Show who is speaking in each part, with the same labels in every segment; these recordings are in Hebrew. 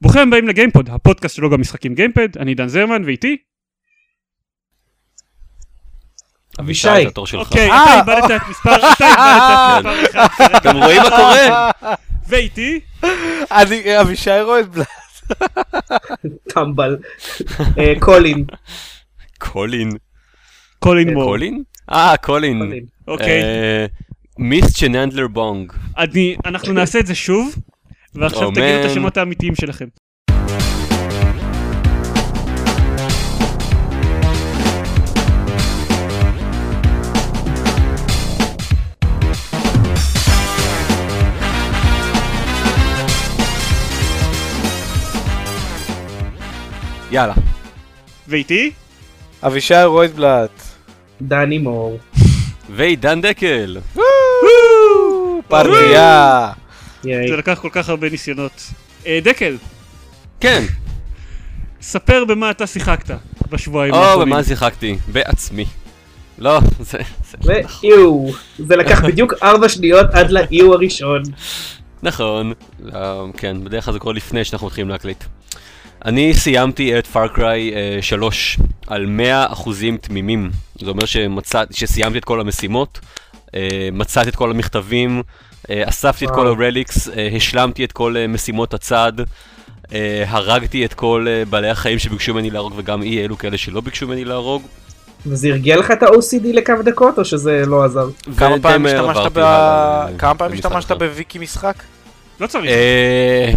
Speaker 1: ברוכים הבאים לגיימפוד, הפודקאסט שלו גם משחקים גיימפד, אני דן זרמן ואיתי.
Speaker 2: אבישי.
Speaker 3: זה התור שלך.
Speaker 1: אוקיי,
Speaker 2: אה,
Speaker 1: אתה איבדת את מספר, אתה איבדת את מספר אחד.
Speaker 3: אתם רואים מה קורה?
Speaker 1: ואיתי,
Speaker 2: אני, אבישי רוטבלט.
Speaker 4: טמבל. אה, קולין.
Speaker 3: קולין.
Speaker 1: קולין מור.
Speaker 3: קולין? אה, קולין.
Speaker 1: אוקיי,
Speaker 3: אה, מיסט שננדלר בונג.
Speaker 1: אני- אנחנו נעשה את זה שוב, ועכשיו
Speaker 3: Oh,
Speaker 1: תגידו את. השמות האמיתיים שלכם.
Speaker 3: יאללה.
Speaker 1: ואיתי,
Speaker 2: אבישי רוטבלט.
Speaker 4: דני מור.
Speaker 3: ועידן דקל.
Speaker 2: פרדיה.
Speaker 1: זה לקח כל כך הרבה ניסיונות. אה, דקל,
Speaker 3: כן.
Speaker 1: ספר במה אתה שיחקת בשבועיים
Speaker 3: או,
Speaker 1: האחרונים.
Speaker 3: במה שיחקתי? בעצמי. לא, זה... זה לא נכון.
Speaker 4: ואיו. זה לקח בדיוק ארבע שניות עד לאיו הראשון.
Speaker 3: נכון. לא, כן, בדרך כלל זה קורה לפני שאנחנו מתחילים להקליט. אני סיימתי את פארקריי 3 על 100 אחוזים תמימים. זה אומר שסיימתי את כל המשימות, אה, מצאתי את כל המכתבים, אה, אספתי את כל. הרליקס, אה, השלמתי את כל אה, משימות הצד, אה, הרגתי את כל אה, בעלי החיים שביקשו ממני להרוג וגם אי אלו כאלה שלא ביקשו ממני להרוג.
Speaker 4: וזה הרגיע לך את ה-OCD לכמה דקות או שזה לא עזר?
Speaker 2: כמה פעמים השתמשת ב... כמה פעמים. בוויקי משחק?
Speaker 1: לא צריך.
Speaker 3: אה,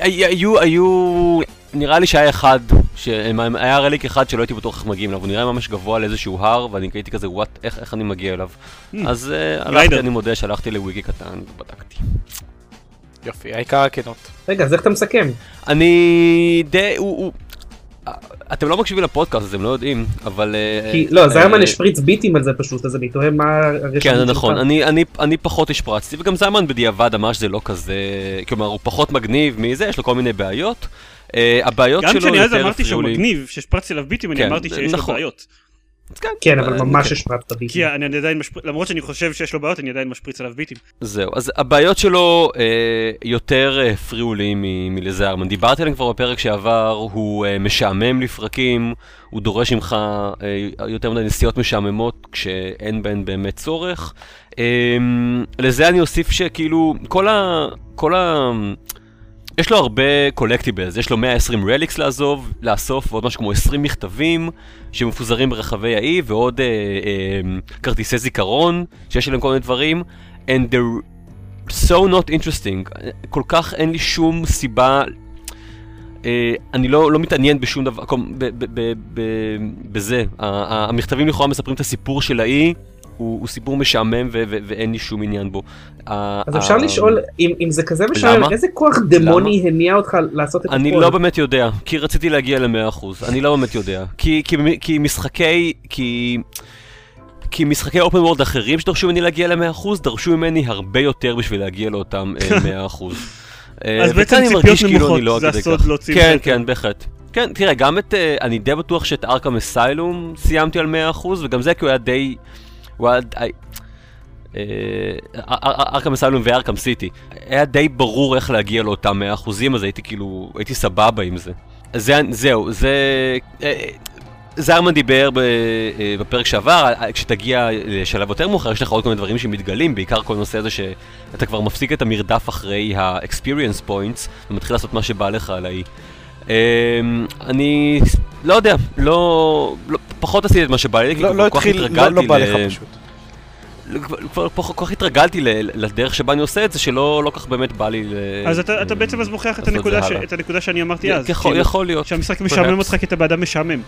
Speaker 3: היו, היו, נראה לי שהיה אחד, היה רליק אחד שלא הייתי בטוח איך מגיעים אליו, הוא נראה ממש גבוה על איזשהו הר, ואני הייתי כזה, וואט, איך איך אני מגיע אליו?
Speaker 1: Hmm.
Speaker 3: אז אה. הלכתי, אני מודה שהלכתי לוויקי קטן ובדקתי.
Speaker 2: יופי, העיקר הכנות.
Speaker 4: רגע, אז איך אתה מסכם?
Speaker 3: אני די, הוא, הוא- אתם לא מקשיבים לפודקאסט אז הם לא יודעים, אבל... אה,
Speaker 4: כי לא, זרמן
Speaker 3: אה,
Speaker 4: השפריץ ביטים על זה פשוט, אז אני תוהה מה הרשמות
Speaker 3: כן. נכון, אני, אני, אני פחות השפרצתי, וגם זלמן בדיעבד אמר שזה לא כזה, כלומר הוא פחות מגניב מזה, יש לו כל מיני בעיות. Uh, הבעיות
Speaker 1: גם
Speaker 3: שלו
Speaker 1: כשאני אז
Speaker 3: יותר
Speaker 1: אמרתי שהוא
Speaker 3: הפריעו לי.
Speaker 1: מגניב, שהשפרצתי עליו ביטים, אני
Speaker 3: כן,
Speaker 1: אמרתי שיש לו
Speaker 3: נכון.
Speaker 1: בעיות.
Speaker 4: כן, אבל ממש
Speaker 3: כן.
Speaker 4: השפרצת ביטים.
Speaker 1: כי אני עדיין משפריץ, למרות שאני חושב שיש לו בעיות, אני עדיין משפריץ עליו ביטים.
Speaker 3: זהו, אז הבעיות שלו אה, יותר אה, הפריעו לי מ- מלזרמן. דיברתי עליהם כבר בפרק שעבר, הוא אה, משעמם לפרקים, הוא דורש ממך אה, יותר מדי נסיעות משעממות כשאין בהן באמת צורך. אה, לזה אני אוסיף שכאילו, כל ה... כל ה... יש לו הרבה קולקטיבלס, יש לו 120 רליקס לעזוב, לאסוף, ועוד משהו כמו 20 מכתבים שמפוזרים ברחבי האי, ועוד אה, אה, כרטיסי זיכרון, שיש עליהם כל מיני דברים, and they're so not interesting. כל כך אין לי שום סיבה, אה, אני לא, לא מתעניין בשום דבר, כל- ב, ב, ב, בזה. המכתבים לכאורה מספרים את הסיפור של האי. הוא, הוא סיפור משעמם ו- ו- ואין לי שום עניין בו. ה-
Speaker 4: אז אפשר
Speaker 3: ה-
Speaker 4: לשאול, אם אם זה כזה משעמם,
Speaker 3: למה?
Speaker 4: איזה כוח דמוני הניע אותך לעשות את
Speaker 3: אני
Speaker 4: הכל?
Speaker 3: לא באמת יודע, כי רציתי להגיע ל-100%, אני לא באמת יודע. כי, כי, כי משחקי, כי, כי משחקי אופן וורד אחרים שדרשו ממני להגיע ל-100%, דרשו ממני הרבה יותר בשביל להגיע לאותם אה, 100%. אה,
Speaker 1: אז
Speaker 3: וכאן
Speaker 1: בעצם ציפיות
Speaker 3: כאילו
Speaker 1: נמוכות,
Speaker 3: אני לא
Speaker 1: זה הסוד. להוציא
Speaker 3: כן, כן, בהחלט. כן, תראה, גם את, אה, אני די בטוח שאת ארכם אסיילום סיימתי על 100%, וגם זה כי הוא היה די, היה, אה, אה, ארכם אסיילום וארכם סיטי. היה די ברור איך להגיע לאותם 100%, אז הייתי כאילו, הייתי סבבה עם זה. זה, זהו, זה... אה, זרמן דיבר בפרק שעבר, כשתגיע לשלב יותר מאוחר, יש לך עוד כל מיני דברים שמתגלים, בעיקר כל הנושא הזה שאתה כבר מפסיק את המרדף אחרי ה-experience points, ומתחיל לעשות מה שבא לך על האי. אה, אני לא יודע, לא, לא, פחות עשיתי את מה שבא לי, כי כבר כל כך
Speaker 2: לא-
Speaker 3: התרגלתי
Speaker 2: לא בא
Speaker 3: ל-
Speaker 2: לך פשוט.
Speaker 3: כבר כל כך ל- לדרך שבה אני עושה את זה, שלא לא כל כך באמת בא לי ל...
Speaker 1: אז אתה אתה בעצם אז מוכיח את הנקודה ש-. את הנקודה שאני אמרתי אז.
Speaker 3: יכול
Speaker 1: כאילו,
Speaker 3: יכול להיות.
Speaker 1: שהמשחק משעמם. אותך כי אתה באדם משעמם.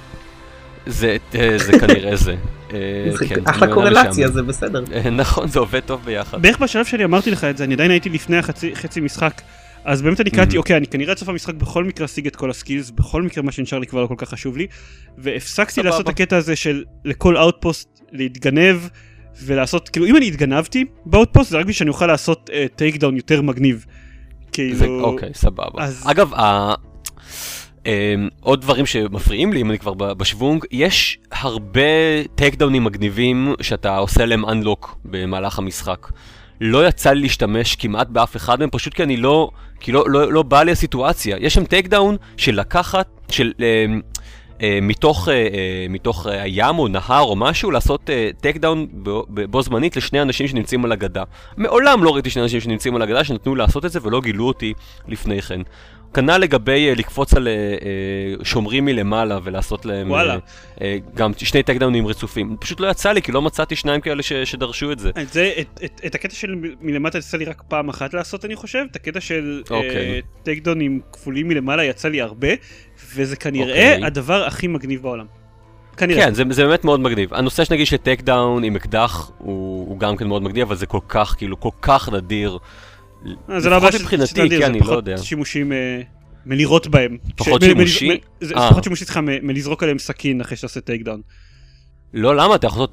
Speaker 3: זה אה, זה כנראה זה. אה,
Speaker 4: זה
Speaker 3: כן,
Speaker 4: אחלה קורלציה. זה בסדר.
Speaker 3: אה, נכון, זה עובד טוב ביחד.
Speaker 1: בערך בשלב שאני אמרתי לך את זה, אני עדיין הייתי לפני החצי חצי משחק. אז באמת אני קלטתי,
Speaker 3: Mhm.
Speaker 1: אוקיי, אני כנראה עד סוף המשחק בכל מקרה אשיג את כל ה skills, בכל מקרה מה שנשאר לי כבר לא כל כך חשוב לי, והפסקתי. לעשות את הקטע הזה של לכל outpost להתגנב, ולעשות, כאילו אם אני התגנבתי ב outpost זה רק בשביל שאני אוכל לעשות takedown יותר מגניב. כאילו,
Speaker 3: אוקיי, סבבה.
Speaker 1: אז-
Speaker 3: אגב, ה... אמ, עוד דברים שמפריעים לי, אם אני כבר בשוונג, יש הרבה takedown ים מגניבים שאתה עושה להם unlock במהלך המשחק. לא יצא לי להשתמש כמעט באף אחד מהם, פשוט כי אני לא, כי לא, לא, לא בא לי הסיטואציה. יש שם takedown של לקחת, של... אה, אה, מתוך, אה, אה, מתוך אה, הים או נהר או משהו, לעשות אה, takedown בו, בו זמנית לשני אנשים שנמצאים על הגדה. מעולם לא ראיתי שני אנשים שנמצאים על הגדה שנתנו לעשות את זה ולא גילו אותי לפני כן. כנ"ל לגבי אה, לקפוץ על אה, אה, שומרים מלמעלה ולעשות להם
Speaker 1: וואלה.
Speaker 3: גם שני takedown ים רצופים. פשוט לא יצא לי כי לא מצאתי שניים כאלה ש, שדרשו את זה.
Speaker 1: את זה, את, את, את הקטע של מלמטה יצא לי רק פעם אחת לעשות אני חושב, את הקטע של
Speaker 3: אוקיי.
Speaker 1: takedown ים כפולים מלמעלה יצא לי הרבה, וזה כנראה
Speaker 3: אוקיי.
Speaker 1: הדבר הכי מגניב בעולם. כנראה.
Speaker 3: כן, זה, זה באמת מאוד מגניב. הנושא שנגיד של takedown עם אקדח הוא, הוא גם כן מאוד מגניב, אבל זה כל כך, כאילו, כל כך נדיר.
Speaker 1: אה, זה לא הבעיה
Speaker 3: מבחינתי, כי
Speaker 1: זה
Speaker 3: אני לא
Speaker 1: פחות
Speaker 3: יודע.
Speaker 1: שימושים אה, מלירות בהם.
Speaker 3: פחות שימושי?
Speaker 1: זה
Speaker 3: אה.
Speaker 1: פחות שימושי, מ- מלזרוק עליהם סכין אחרי שאתה עושה takedown.
Speaker 3: לא, למה? אתה יכול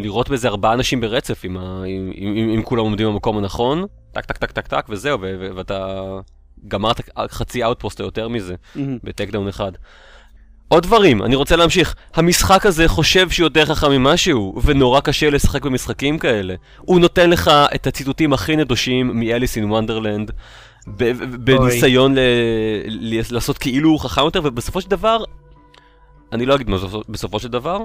Speaker 3: לראות בזה ארבעה אנשים ברצף, אם, כולם עומדים במקום הנכון, טק טק טק טק טק וזהו, ואתה גמרת חצי outpost או יותר מזה. ב takedown אחד. עוד דברים, אני רוצה להמשיך. המשחק הזה חושב שהוא יותר חכם ממשהו, ונורא קשה לשחק במשחקים כאלה. הוא נותן לך את הציטוטים הכי נדושים מ Alice in Wonderland, בניסיון לעשות כאילו הוא חכם יותר, ובסופו של דבר, אני לא אגיד מה בסופו של דבר,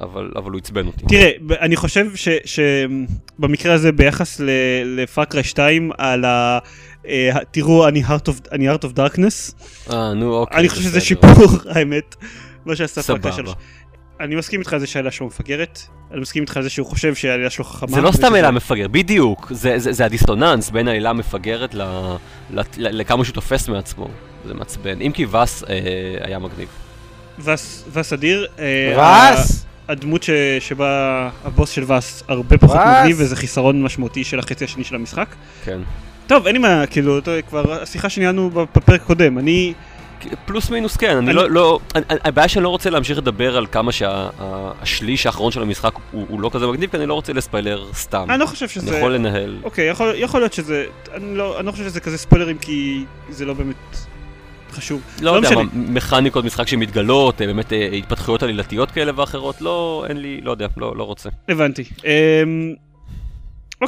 Speaker 3: אבל, אבל הוא עצבן אותי.
Speaker 1: תראה, אני חושב שבמקרה הזה ביחס לפאקרה 2 על ה... אה, תראו, אני heart of- אני heart of darkness,
Speaker 3: אה, נו, אוקיי.
Speaker 1: אני חושב שזה. שיפור, האמת, מה שעשה
Speaker 3: סבבה.
Speaker 1: 3. אני מסכים איתך על זה שהעלילה שלו מפגרת, אני מסכים איתך על זה שהוא חושב שהעלילה שלו חכמה.
Speaker 3: זה לא סתם עילה מפגר, בדיוק, זה, זה, זה הדיסטוננס בין העילה המפגרת ל, ל, ל, לכמה שהוא תופס מעצמו, זה מעצבן, אם כי וס אה, היה מגניב.
Speaker 1: וס וס אדיר. אה,
Speaker 2: וואס!
Speaker 1: הדמות ש- שבה הבוס של וס הרבה פחות
Speaker 2: וס?
Speaker 1: מגניב וזה חיסרון משמעותי של החצי השני של המשחק.
Speaker 3: כן.
Speaker 1: טוב, אין לי מה, כאילו, אתה יודע, כבר השיחה שניהלנו בפרק הקודם, אני...
Speaker 3: פלוס מינוס כן, אני
Speaker 1: אני-
Speaker 3: לא, לא, אני- אני- הבעיה שאני לא רוצה להמשיך לדבר על כמה שהשליש האחרון של המשחק הוא, הוא לא כזה מגניב, כי אני לא רוצה לספיילר סתם.
Speaker 1: אני לא חושב
Speaker 3: אני
Speaker 1: שזה...
Speaker 3: יכול לנהל.
Speaker 1: אוקיי, יכול, יכול להיות שזה... אני לא, אני לא חושב שזה כזה ספוילרים כי זה לא באמת חשוב.
Speaker 3: לא יודע,
Speaker 1: משנה.
Speaker 3: מה, מכניקות משחק שמתגלות, אה, באמת אה, התפתחויות עלילתיות כאלה ואחרות, לא, אין לי, לא יודע, לא, לא רוצה.
Speaker 1: הבנתי. אמ.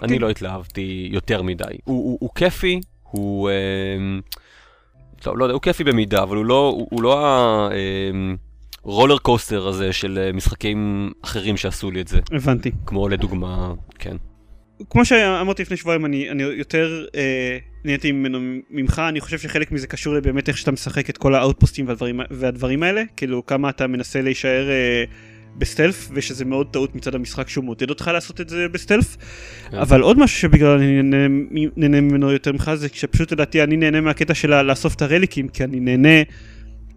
Speaker 3: אני לא התלהבתי יותר מדי. הוא, הוא, הוא כיפי, הוא... לא, לא יודע, הוא כיפי במידה, אבל הוא לא, הוא, הוא לא הרולר קוסטר הזה של אה, משחקים אחרים שעשו לי את זה,
Speaker 1: הבנתי.
Speaker 3: כמו לדוגמה, כן.
Speaker 1: כמו שאמרתי לפני שבועיים, אני, אני יותר אה, נהניתי ממנו ממך, אני חושב שחלק מזה קשור לבאמת איך שאתה משחק את כל ה outpost ים והדברים, והדברים האלה, כאילו כמה אתה מנסה להישאר אה, ב stealth, ושזה מאוד טעות מצד המשחק שהוא מעודד אותך לעשות את זה ב stealth,
Speaker 3: כן.
Speaker 1: אבל עוד משהו שבגלל אני נהנה, נהנה ממנו יותר ממך זה שפשוט לדעתי אני נהנה מהקטע של לאסוף את ה relic ים, כי אני נהנה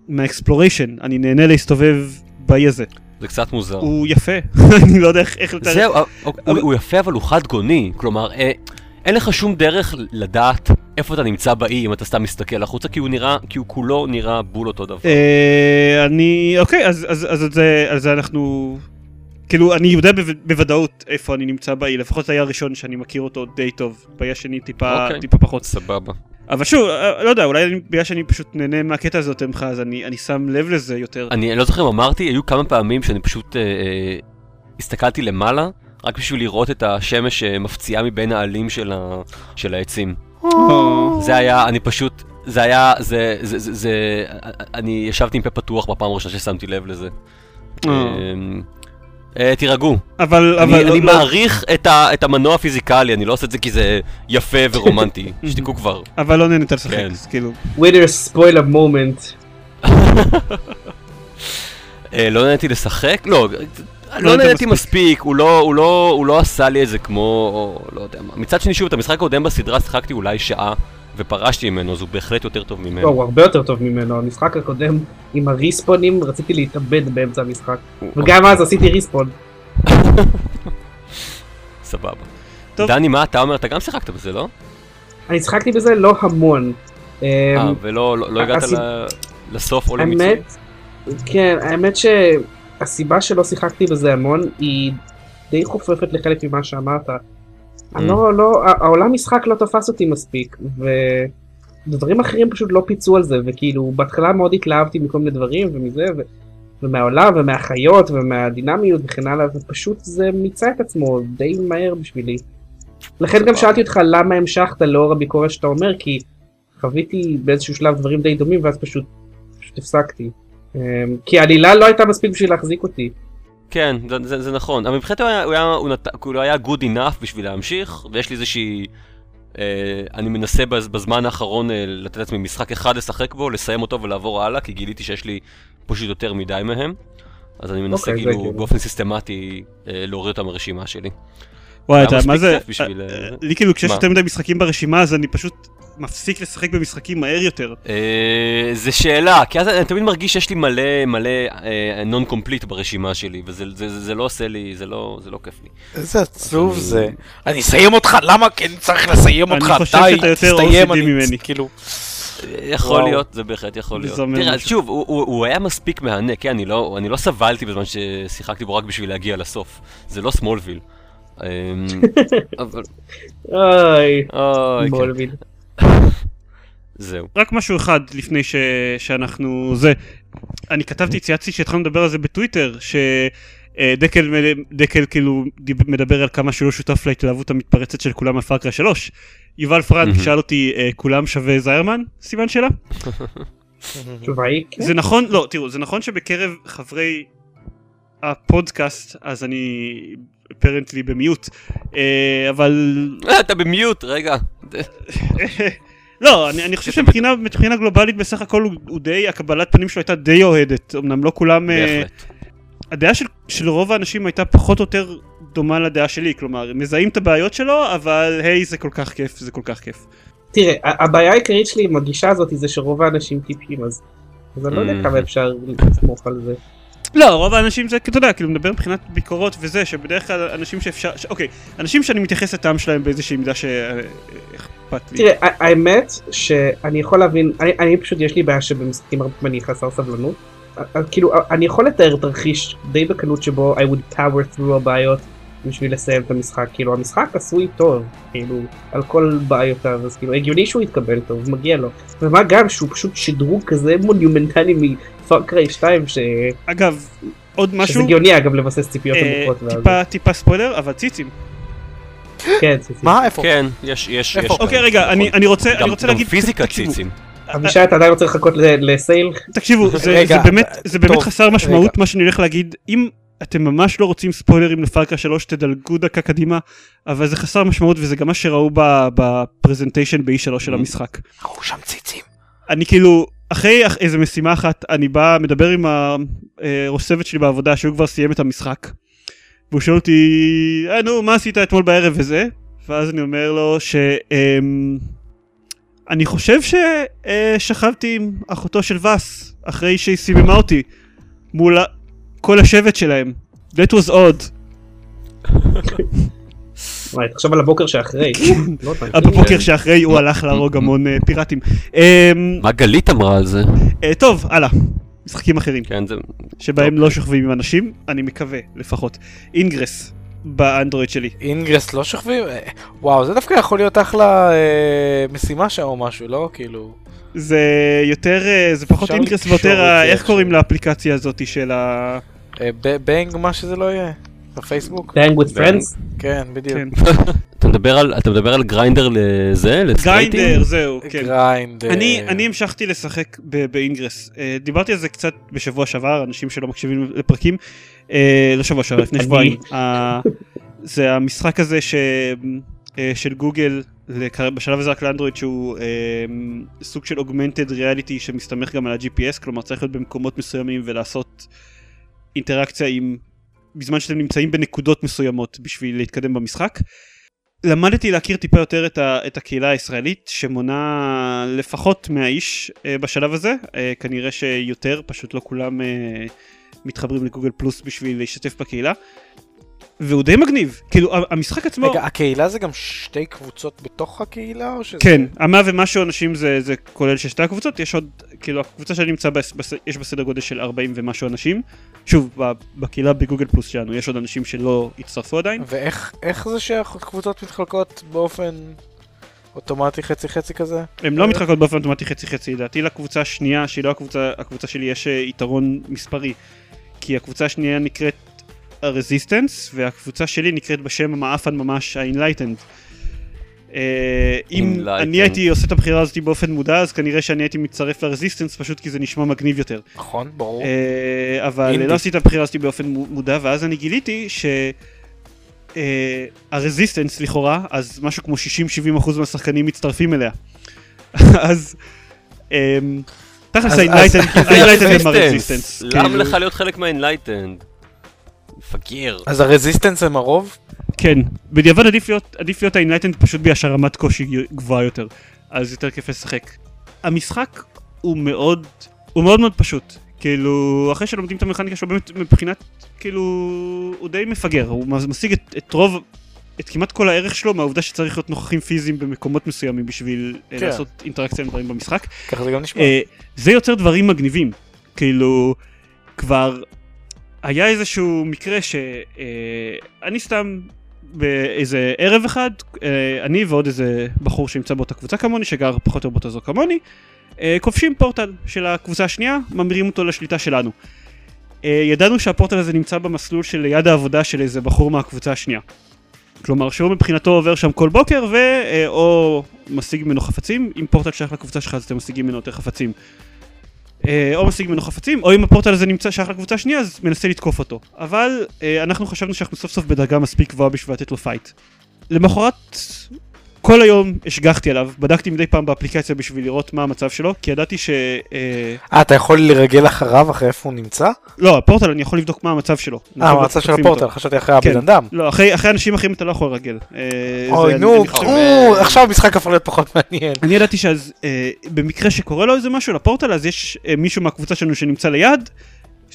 Speaker 1: מה exploration, אני נהנה להסתובב באי הזה,
Speaker 3: זה קצת מוזר.
Speaker 1: הוא יפה, אני לא יודע איך, לתאר,
Speaker 3: זהו, אה, אוקיי, הוא, הוא יפה אבל הוא חד גוני, כלומר, אה, אין לך שום דרך לדעת איפה אתה נמצא באי אם אתה סתם מסתכל החוצה, כי הוא נראה, כי הוא כולו נראה בול אותו דבר.
Speaker 1: אה, אני אוקיי אז אז אז על זה זה אנחנו כאילו אני יודע בו- בוודאות איפה אני נמצא באי לפחות היה הראשון שאני מכיר אותו די טוב באי השני טיפה
Speaker 3: אוקיי.
Speaker 1: טיפה פחות
Speaker 3: סבבה.
Speaker 1: אבל שוב אה, לא יודע אולי בגלל שאני פשוט נהנה מהקטע הזה יותר ממך אז אני אני שם לב לזה יותר
Speaker 3: אני לא זוכר אם אמרתי, היו כמה פעמים שאני פשוט אה, אה, הסתכלתי למעלה, רק בשביל לראות את השמש אה, מפציעה מבין העלים של, ה, של העצים. זה היה, אני פשוט, זה היה, זה, זה, זה, זה, אני ישבתי עם פה פתוח בפעם הראשונה ששמתי לב לזה.
Speaker 1: אה.
Speaker 3: אה, אה, תירגעו,
Speaker 1: אבל
Speaker 3: אני,
Speaker 1: אבל
Speaker 3: אני
Speaker 1: לא-
Speaker 3: מעריך את, ה, את המנוע הפיזיקלי, אני לא עושה את זה כי זה יפה ורומנטי, שתקו כבר.
Speaker 1: אבל לא נהנית לשחק
Speaker 3: כן.
Speaker 1: כאילו
Speaker 4: spoiler moment.
Speaker 3: אה, לא נהניתי לשחק? לא,
Speaker 1: לא
Speaker 3: לא נהניתי
Speaker 1: מספיק.
Speaker 3: מספיק, הוא לא, הוא, לא, הוא לא עשה לי את זה כמו, לא יודע מה. מצד שני, שוב, את המשחק הקודם בסדרה שיחקתי אולי שעה, ופרשתי ממנו, אז הוא בהחלט יותר טוב
Speaker 4: לא,
Speaker 3: ממנו.
Speaker 4: הוא הרבה יותר טוב ממנו. המשחק הקודם עם הריספונים רציתי להתאבד באמצע המשחק. וגם אז עשיתי ריספון.
Speaker 3: סבבה.
Speaker 1: טוב.
Speaker 3: דני, מה אתה אומר? אתה גם שיחקת בזה, לא?
Speaker 4: אני שיחקתי בזה לא המון. אמ,
Speaker 3: אה, ולא לא, לא הגעת לסוף או למיצוי?
Speaker 4: האמת, כן, האמת שהסיבה שלא שיחקתי בזה המון היא די חופפת לחלק ממה שאמרת.
Speaker 3: Mm.
Speaker 4: לא, לא, העולם משחק לא תפס אותי מספיק, ודברים אחרים פשוט לא פיצו על זה, וכאילו בהתחלה מאוד התלהבתי מכל מיני דברים ומזה, ו... ומהעולם ומהחיות ומהדינמיות וכן הלאה, ופשוט זה מיצה את עצמו די מהר בשבילי. לכן גם. שאלתי אותך למה המשכת לאור הביקורת שאתה אומר, כי חוויתי באיזשהו שלב דברים די דומים ואז פשוט, פשוט הפסקתי. אמ, כי העלילה לא הייתה מספיק בשביל להחזיק אותי.
Speaker 3: כן, זה, זה, זה נכון. אבל מבחינתי הוא היה, הוא היה, הוא נת... כאילו היה good enough בשביל להמשיך, ויש לי איזושהי... אה, אני מנסה בז, בזמן האחרון אה, לתת לעצמי משחק אחד לשחק בו, לסיים אותו ולעבור הלאה, כי גיליתי שיש לי פשוט יותר מדי מהם. אז אני מנסה
Speaker 4: אוקיי, זה
Speaker 3: כאילו. באופן סיסטמטי אה, להוריד אותם מהרשימה שלי.
Speaker 1: וואי, אתה, מה זה, אה,
Speaker 3: אה,
Speaker 1: לי כאילו כשיש
Speaker 3: מה?
Speaker 1: יותר מדי משחקים ברשימה אז אני פשוט מפסיק לשחק במשחקים מהר יותר.
Speaker 3: אה, זה שאלה, כי אז אני תמיד מרגיש שיש לי מלא מלא נון קומפליט ברשימה שלי, וזה זה, זה, זה לא עושה לי, זה לא, זה לא כיף לי.
Speaker 2: איזה עצוב
Speaker 3: אני-
Speaker 2: זה. אני אסיים אותך, למה כן צריך לסיים
Speaker 1: אני
Speaker 2: אותך?
Speaker 1: חושב
Speaker 2: די,
Speaker 1: שאתה יותר OCD
Speaker 2: אני-
Speaker 1: ממני.
Speaker 2: כאילו,
Speaker 3: יכול
Speaker 2: וואו.
Speaker 3: להיות, זה בהחלט יכול להיות. תראה,
Speaker 1: משהו.
Speaker 3: שוב, הוא, הוא, הוא היה מספיק מהנה, כן, אני לא, אני לא סבלתי בזמן ששיחקתי בו רק בשביל להגיע לסוף. זה לא סמולוויל. אמ, אבל,
Speaker 4: אוי,
Speaker 3: אוי, כן,
Speaker 4: מולבין.
Speaker 3: זהו.
Speaker 1: רק משהו אחד לפני ש... שאנחנו זה. אני כתבתי, צייצתי שהתחלנו לדבר על זה בטוויטר, שדקל דקל כאילו מדבר על כמה שהוא לא שותף להתלהבות המתפרצת של כולם על פארקרה 3. יובל פרנק
Speaker 3: מהמם.
Speaker 1: שאל אותי, "אה, כולם שווה זיירמן? סימן שאלה.
Speaker 4: כן.
Speaker 1: זה נכון, לא, תראו, זה נכון שבקרב חברי הפודקאסט, אז אני אפרנטלי במיוט, אה, אבל
Speaker 3: אה, אתה במיוט, רגע.
Speaker 1: לא, אני, אני חושב שמבחינה מבחינה גלובלית בסך הכל הוא, הוא די, הקבלת פנים שלו הייתה די אוהדת, אמנם לא כולם, אה,
Speaker 3: בהחלט.
Speaker 1: הדעה של, של רוב האנשים הייתה פחות או יותר דומה לדעה שלי, כלומר, הם מזהים את הבעיות שלו, אבל היי זה כל כך כיף, זה כל כך כיף.
Speaker 4: תראה, הבעיה העיקרית שלי עם הגישה הזאת זה שרוב האנשים טיפים, אז אז אני לא יודע
Speaker 3: Mhm.
Speaker 4: כמה אפשר לסמוך על זה.
Speaker 1: לא, רוב האנשים זה, אתה יודע, כאילו מדבר מבחינת ביקורות וזה, שבדרך כלל אנשים שאפשר, ש... אוקיי, אנשים שאני מתייחס לטעם שלהם באיזושהי מידה שאכפת לי.
Speaker 4: תראה, האמת שאני יכול להבין, אני, אני פשוט יש לי בעיה שבמשחקים הרבה פעמים אני חסר סבלנות. כאילו, אני יכול לתאר תרחיש די בקלות שבו I would power through הבעיות בשביל לסיים את המשחק. כאילו, המשחק עשוי טוב, כאילו, על כל בעיותיו, אז כאילו, הגיוני שהוא יתקבל טוב, מגיע לו. ומה גם שהוא פשוט שדרוג כזה מוניומנטלי מפארקריי 2, ש...
Speaker 1: אגב, עוד
Speaker 4: שזה
Speaker 1: משהו,
Speaker 4: הגיוני אגב לבסס ציפיות
Speaker 1: אה.
Speaker 4: ואז-
Speaker 1: טיפה, טיפה ספוילר, אבל ציצים.
Speaker 4: כן, זה-
Speaker 2: מה, איפה?
Speaker 3: כן, יש, יש,
Speaker 2: איפה?
Speaker 3: יש.
Speaker 1: אוקיי,
Speaker 3: גם,
Speaker 1: רגע. אני אני רוצה אני
Speaker 3: גם-
Speaker 1: רוצה
Speaker 3: גם
Speaker 1: להגיד,
Speaker 3: פיזיקה
Speaker 1: תקשיבו,
Speaker 3: ציצים.
Speaker 4: אבישי, אתה עדיין רוצה לחכות ל- לסייל?
Speaker 1: תקשיבו, זה- באמת- זה באמת
Speaker 2: טוב,
Speaker 1: חסר משמעות. מה שאני הולך להגיד. אם אתם ממש לא רוצים ספוילרים לפארקה 3, תדלגו דקה קדימה, אבל זה חסר משמעות וזה גם מה שראו בפרזנטיישן ב-E3 של
Speaker 3: Mhm.
Speaker 1: המשחק.
Speaker 2: ראו שם ציצים.
Speaker 1: אני כאילו, אחרי אח- איזה משימה אחת, אני בא, מדבר עם הראש צוות שלי בעבודה, שהוא כבר סיים את המשחק. והוא שואל אותי, אה נו, מה עשית אתמול בערב וזה? ואז אני אומר לו ש... אמ, אני חושב ששכבתי עם אחותו של וס, אחרי שהיא סיממה אותי, מול כל השבט שלהם. That was odd.
Speaker 4: וואי, תחשוב על הבוקר שאחרי. לא יודע.
Speaker 1: בבוקר שאחרי הוא הלך להרוג המון אה, פיראטים. אמ,
Speaker 3: מה גלית אמרה על זה?
Speaker 1: אה, טוב, הלאה. משחקים אחרים.
Speaker 3: כן, זה...
Speaker 1: שבהם לא שוכבים עם אנשים, אני מקווה, לפחות. Ingress, באנדרואיד שלי.
Speaker 2: Ingress לא שוכבים? אה, וואו, זה דווקא יכול להיות אחלה אה, משימה שם או משהו, לא? כאילו...
Speaker 1: זה יותר, אה, זה פחות
Speaker 2: Ingress
Speaker 1: ויותר, איך קוראים. לאפליקציה הזאת של ה...
Speaker 2: אה, Bang, מה שזה לא יהיה. בפייסבוק?
Speaker 4: Bang with friends?
Speaker 2: כן, בדיוק.
Speaker 1: כן.
Speaker 3: אתה מדבר על, אתה מדבר על Grindr לזה?
Speaker 1: Grindr, זהו, כן.
Speaker 2: Grindr.
Speaker 1: אני, אני המשכתי לשחק ב- ב Ingress. אה, דיברתי על זה קצת בשבוע שעבר, אנשים שלא מקשיבים לפרקים. אה, לא שבוע שעבר, לפני. שבועיים. זה המשחק הזה ש... של גוגל, בשלב הזה רק לאנדרואיד, שהוא אה, סוג של augmented reality שמסתמך גם על ה-GPS, כלומר צריך להיות במקומות מסוימים ולעשות אינטראקציה עם... בזמן שאתם נמצאים בנקודות מסוימות בשביל להתקדם במשחק. למדתי להכיר טיפה יותר את, ה, את הקהילה הישראלית שמונה לפחות 100 איש אה, בשלב הזה, אה, כנראה שיותר, פשוט לא כולם אה, מתחברים לגוגל פלוס בשביל להשתתף בקהילה. והוא די מגניב, כאילו המשחק עצמו,
Speaker 2: רגע, הקהילה זה גם שתי קבוצות בתוך הקהילה או שזה...
Speaker 1: כן, המאה ומשהו אנשים זה, זה כולל של שתי הקבוצות, יש עוד, כאילו הקבוצה שאני נמצא, בס, בס, יש בסדר גודל של 40 ומשהו אנשים, שוב, בקהילה בגוגל פלוס שלנו יש עוד אנשים שלא הצטרפו עדיין,
Speaker 2: ואיך איך זה שהקבוצות מתחלקות באופן אוטומטי חצי חצי כזה?
Speaker 1: הן לא מתחלקות באופן אוטומטי חצי חצי, לדעתי לקבוצה השנייה, שהיא לא הקבוצה, הקבוצה שלי יש אה, יתרון מספרי, כי הקבוצה השנייה נקראת הרזיסטנס, והקבוצה שלי נקראת בשם המעפן ממש ה-Enlightened. אה, אם. אני הייתי עושה את הבחירה הזאת באופן מודע, אז כנראה שאני הייתי מצטרף ל Resistance פשוט כי זה נשמע מגניב יותר.
Speaker 2: נכון, ברור.
Speaker 1: אה, אבל
Speaker 2: אינדי.
Speaker 1: לא עשיתי את הבחירה הזאת באופן מו- מודע, ואז אני גיליתי ש... אה, ה Resistance לכאורה, אז משהו כמו 60-70% מהשחקנים מצטרפים אליה. אז... אמ, תכלס
Speaker 2: ה
Speaker 1: Enlightened הם
Speaker 3: Resistance.
Speaker 1: ה Resistance.
Speaker 3: למה
Speaker 1: כאילו,
Speaker 3: לך להיות חלק מה Enlightened? מפגר.
Speaker 2: אז ה Resistance הם הרוב?
Speaker 1: כן, בדיעבד עדיף להיות, עדיף להיות ה Enlightened פשוט בגלל שהרמת קושי גבוהה יותר, אז יותר כיף לשחק. המשחק הוא מאוד, הוא מאוד מאוד פשוט. כאילו, אחרי שלומדים את המכניקה שלו באמת מבחינת, כאילו, הוא די מפגר, הוא משיג את, את רוב, את כמעט כל הערך שלו מהעובדה שצריך להיות נוכחים פיזיים במקומות מסוימים בשביל כן.
Speaker 2: כן.
Speaker 1: לעשות אינטראקציה עם דברים במשחק.
Speaker 2: ככה זה גם נשמע.
Speaker 1: אה, זה יוצר דברים מגניבים. כאילו, כבר היה איזשהו מקרה שאני סתם באיזה ערב אחד, אה, אני ועוד איזה בחור שנמצא באותה קבוצה כמוני, שגר פחות או יותר זו כמוני, אה, כובשים פורטל של הקבוצה השנייה, ממירים אותו לשליטה שלנו. אה, ידענו שהפורטל הזה נמצא במסלול של ליד העבודה של איזה בחור מהקבוצה השנייה. כלומר שהוא מבחינתו עובר שם כל בוקר ואו משיג ממנו חפצים, אם פורטל שייך לקבוצה שלך אז אתם משיגים ממנו יותר חפצים. אה, או משיג ממנו חפצים, או אם הפורטל הזה נמצא שייך לקבוצה השנייה אז מנסה לתקוף אותו. אבל אה, אנחנו חשבנו שאנחנו סוף סוף בדרגה מספיק גבוהה בשביל לתת לו fight. למחרת, כל היום השגחתי עליו, בדקתי מדי פעם באפליקציה בשביל לראות מה המצב שלו, כי ידעתי ש... אה,
Speaker 2: אה, אתה יכול לרגל אחריו אחרי איפה הוא נמצא?
Speaker 1: לא, הפורטל אני יכול לבדוק מה המצב שלו.
Speaker 2: אה, המצב של הפורטל. חשבתי אחרי
Speaker 1: כן.
Speaker 2: הבן אדם.
Speaker 1: לא, אחרי, אנשים אחרים אתה לא יכול לרגל. אה,
Speaker 2: אוי נו, עכשיו המשחק הפך להיות פחות מעניין.
Speaker 1: אני ידעתי שאז אה, במקרה שקורה לו איזה משהו לפורטל אז יש מישהו מהקבוצה שלנו שנמצא ליד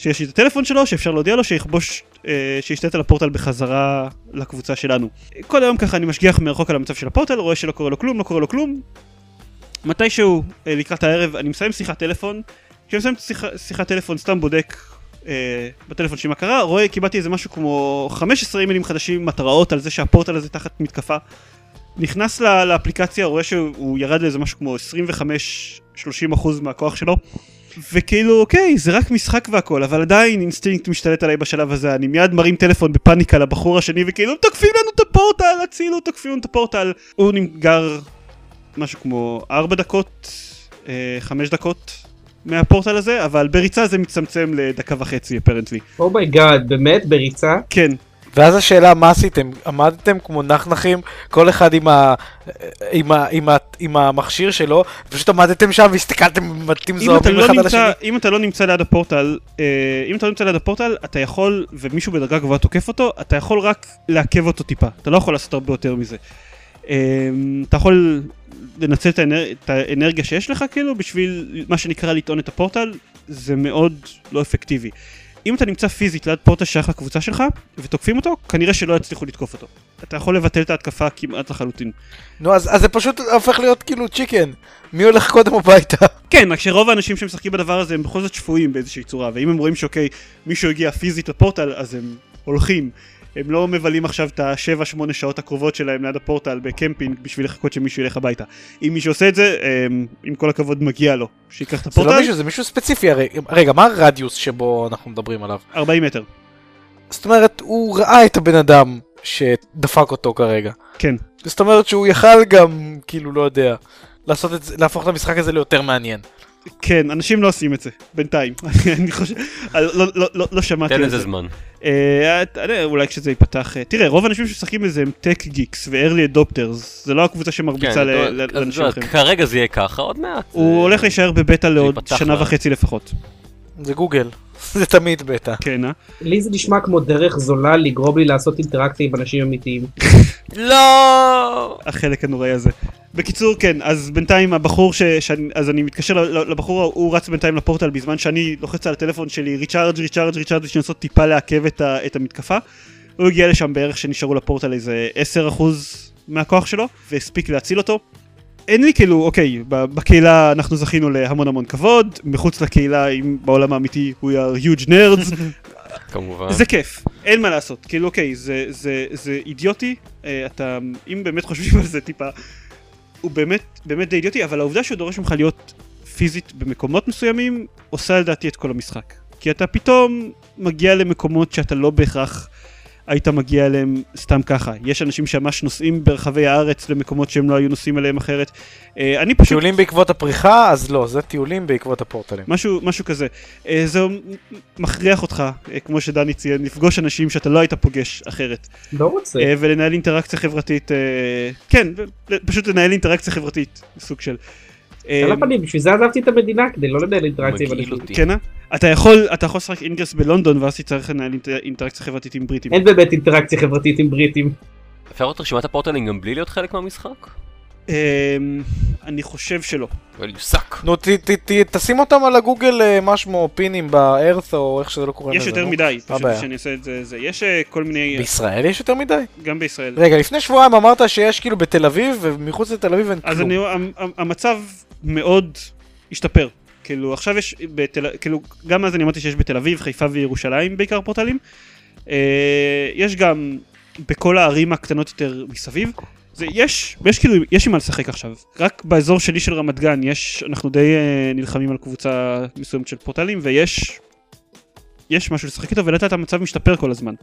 Speaker 1: שיש לי את הטלפון שלו שאפשר להודיע לו שיכבוש אה, שישתת על הפורטל בחזרה לקבוצה שלנו. כל היום ככה אני משגיח מרחוק על המצב של הפורטל רואה שלא קורה לו כלום לא קורה לו כלום. מתישהו אה, לקראת הערב אני מסיים שיחת טלפון. כשאני מסיים את שיחה- שיחת טלפון סתם בודק אה, בטלפון שלי מה קרה רואה קיבלתי איזה משהו כמו 15 אימיילים חדשים התראות על זה שהפורטל הזה תחת מתקפה. נכנס לאפליקציה, רואה שהוא ירד לאיזה משהו כמו 25-30 אחוז מהכוח שלו. וכאילו אוקיי זה רק משחק והכל אבל עדיין אינסטינקט משתלט עליי בשלב הזה אני מיד מרים טלפון בפאניקה לבחור השני וכאילו תוקפים לנו את הפורטל הצילו תוקפים לנו את הפורטל הוא גר משהו כמו 4 דקות 5 דקות מהפורטל הזה אבל בריצה זה מצטמצם לדקה וחצי apparently
Speaker 4: oh my god, באמת? בריצה?
Speaker 1: כן
Speaker 2: ואז השאלה מה עשיתם? עמדתם כמו נחנחים, כל אחד עם, ה... עם, ה... עם, ה... עם המכשיר שלו, פשוט עמדתם שם והסתכלתם
Speaker 1: אתה,
Speaker 2: זוהרים
Speaker 1: לא
Speaker 2: אחד על
Speaker 1: נמצא,
Speaker 2: השני.
Speaker 1: אם אתה לא נמצא ליד הפורטל, אה, אם אתה לא נמצא ליד הפורטל, אתה יכול, ומישהו בדרגה גבוהה תוקף אותו, אתה יכול רק לעכב אותו טיפה. אתה לא יכול לעשות הרבה יותר מזה. אה, אתה יכול לנצל את, האנר... את האנרגיה שיש לך, כאילו, בשביל מה שנקרא לטעון את הפורטל, זה מאוד לא אפקטיבי. אם אתה נמצא פיזית ליד פורטל שייך לקבוצה שלך, ותוקפים אותו, כנראה שלא יצליחו לתקוף אותו. אתה יכול לבטל את ההתקפה כמעט לחלוטין.
Speaker 2: נו, אז, אז זה פשוט הופך להיות כאילו צ'יקן. מי הולך קודם הביתה?
Speaker 1: כן, רק שרוב האנשים שמשחקים בדבר הזה הם בכל זאת שפויים באיזושהי צורה, ואם הם רואים שאוקיי, מישהו הגיע פיזית לפורטל, אז הם הולכים. הם לא מבלים עכשיו את ה-7-8 שעות הקרובות שלהם ליד הפורטל בקמפינג בשביל לחכות שמישהו ילך הביתה. אם מישהו עושה את זה, הם, עם כל הכבוד מגיע לו, שייקח את
Speaker 2: זה לא
Speaker 1: הפורטל,
Speaker 2: מישהו, זה מישהו ספציפי הרי. רגע, מה הרדיוס שבו אנחנו מדברים עליו?
Speaker 1: 40 מטר.
Speaker 2: זאת אומרת, הוא ראה את הבן אדם שדפק אותו כרגע.
Speaker 1: כן.
Speaker 2: זאת אומרת שהוא יכל גם, כאילו, לא יודע, לעשות את זה, להפוך את המשחק הזה ליותר מעניין.
Speaker 1: כן, אנשים לא עושים את זה, בינתיים. אני חושב, לא, לא, לא, לא שמעתי
Speaker 3: תן
Speaker 1: על
Speaker 3: לזה
Speaker 1: זה.
Speaker 3: זמן.
Speaker 1: אה, יודע, אולי כשזה ייפתח, אה, תראה, רוב האנשים שמשחקים בזה הם טק גיקס ו-early adopters, זה לא הקבוצה שמרביצה
Speaker 3: כן,
Speaker 1: ל- ל- לאנשים אחרים.
Speaker 3: כרגע זה יהיה ככה, עוד מעט.
Speaker 1: הוא
Speaker 3: זה-
Speaker 1: הולך להישאר בבטא לעוד שנה. וחצי לפחות.
Speaker 2: זה גוגל. זה תמיד בטא.
Speaker 1: כן, אה?
Speaker 4: לי זה נשמע כמו דרך זולה לגרום לי לעשות אינטראקציה עם אנשים אמיתיים.
Speaker 3: לא!
Speaker 1: החלק הנוראי הזה. בקיצור, כן, אז בינתיים הבחור ש... שאני... אז אני מתקשר לבחור, הוא רץ בינתיים לפורטל בזמן שאני לוחץ על הטלפון שלי ריצ'ארג' ריצ'ארג' ריצ'ארג' בשביל לנסות טיפה לעכב את, ה... את המתקפה. הוא הגיע לשם בערך שנשארו לפורטל איזה 10% מהכוח שלו, והספיק להציל אותו. אין לי כאילו, אוקיי, בקהילה אנחנו זכינו להמון המון כבוד, מחוץ לקהילה, אם בעולם האמיתי, we are huge nerds,
Speaker 3: כמובן.
Speaker 1: זה כיף, אין מה לעשות, כאילו אוקיי, זה, זה, זה אידיוטי, אה, אתה, אם באמת חושבים על זה טיפה, הוא באמת, באמת די אידיוטי, אבל העובדה שהוא דורש ממך להיות פיזית במקומות מסוימים, עושה לדעתי את כל המשחק. כי אתה פתאום מגיע למקומות שאתה לא בהכרח, היית מגיע אליהם סתם ככה. יש אנשים שממש נוסעים ברחבי הארץ למקומות שהם לא היו נוסעים אליהם אחרת. אה, אני פשוט...
Speaker 2: טיולים בעקבות הפריחה, אז לא, זה טיולים בעקבות הפורטלים.
Speaker 1: משהו, משהו כזה. אה, זה מכריח אותך, אה, כמו שדני ציין, לפגוש אנשים שאתה לא היית פוגש אחרת.
Speaker 4: לא רוצה.
Speaker 1: ולנהל אינטראקציה חברתית, כן, פשוט לנהל אינטראקציה חברתית, סוג של. אה,
Speaker 4: על הפנים, בשביל זה עזבתי את המדינה, כדי לא לנהל אינטראקציה עם אנשים.
Speaker 1: כן, אה? אתה יכול, אתה יכול לשחק אינגרס בלונדון ואז תצטרך לנהל אינטר- אינטראקציה חברתית עם בריטים.
Speaker 4: אין באמת אינטראקציה חברתית עם בריטים.
Speaker 3: אפשר לראות את רשימת הפורטלים גם בלי להיות חלק מהמשחק?
Speaker 1: אה, אני חושב שלא.
Speaker 3: well you suck.
Speaker 2: נו, ת- ת- ת- תשים אותם על הגוגל אה, מה שמו, פינים בארת' או איך שזה לא קוראים
Speaker 1: יש
Speaker 2: לזה.
Speaker 1: יותר
Speaker 2: נו.
Speaker 1: מדי, פשוט? שאני אעשה את זה. יש אה, כל מיני,
Speaker 2: בישראל יש יותר מדי?
Speaker 1: גם בישראל.
Speaker 2: רגע, לפני שבועיים אמרת שיש כאילו בתל אביב, ומחוץ לתל אביב אין
Speaker 1: אז
Speaker 2: כלום.
Speaker 1: המ- המצב מאוד השתפר. כאילו עכשיו יש, בתל, כאילו גם אז אני אמרתי שיש בתל אביב, חיפה וירושלים בעיקר פורטלים. אה, יש גם בכל הערים הקטנות יותר מסביב. זה, יש, יש כאילו, יש עם מה לשחק עכשיו. רק באזור שלי של רמת גן יש, אנחנו די אה, נלחמים על קבוצה מסוימת של פורטלים ויש, יש משהו לשחק איתו לאט המצב משתפר כל הזמן.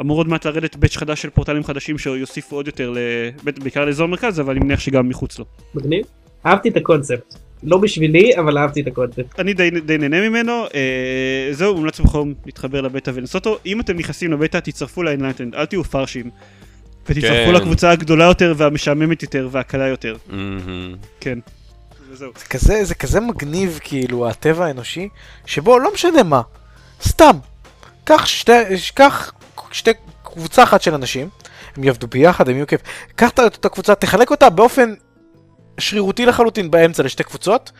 Speaker 1: אמור עוד מעט לרדת batch חדש של פורטלים חדשים שיוסיפו עוד יותר, ל- בעיקר לאזור מרכז אבל אני מניח שגם מחוץ לו.
Speaker 4: מגניב. אהבתי את הקונספט. לא בשבילי, אבל אהבתי את הקונספט.
Speaker 1: אני די, די נהנה ממנו, אה, זהו, מומלץ בחום להתחבר לבטא ולנסות אותו. אם אתם נכנסים לבטא, תצטרפו ל Enlightened, אל תהיו פראיירים. ותצטרפו
Speaker 3: כן.
Speaker 1: לקבוצה הגדולה יותר והמשעממת יותר והקלה יותר.
Speaker 3: מהמם.
Speaker 1: כן. וזהו.
Speaker 2: זה כזה, זה כזה מגניב כאילו הטבע האנושי, שבו לא משנה מה, סתם, קח שתי, קח שתי קבוצה אחת של אנשים, הם יעבדו ביחד, הם יהיו כיף, קח את אותה קבוצה, תחלק אותה באופן שרירותי לחלוטין באמצע לשתי קבוצות,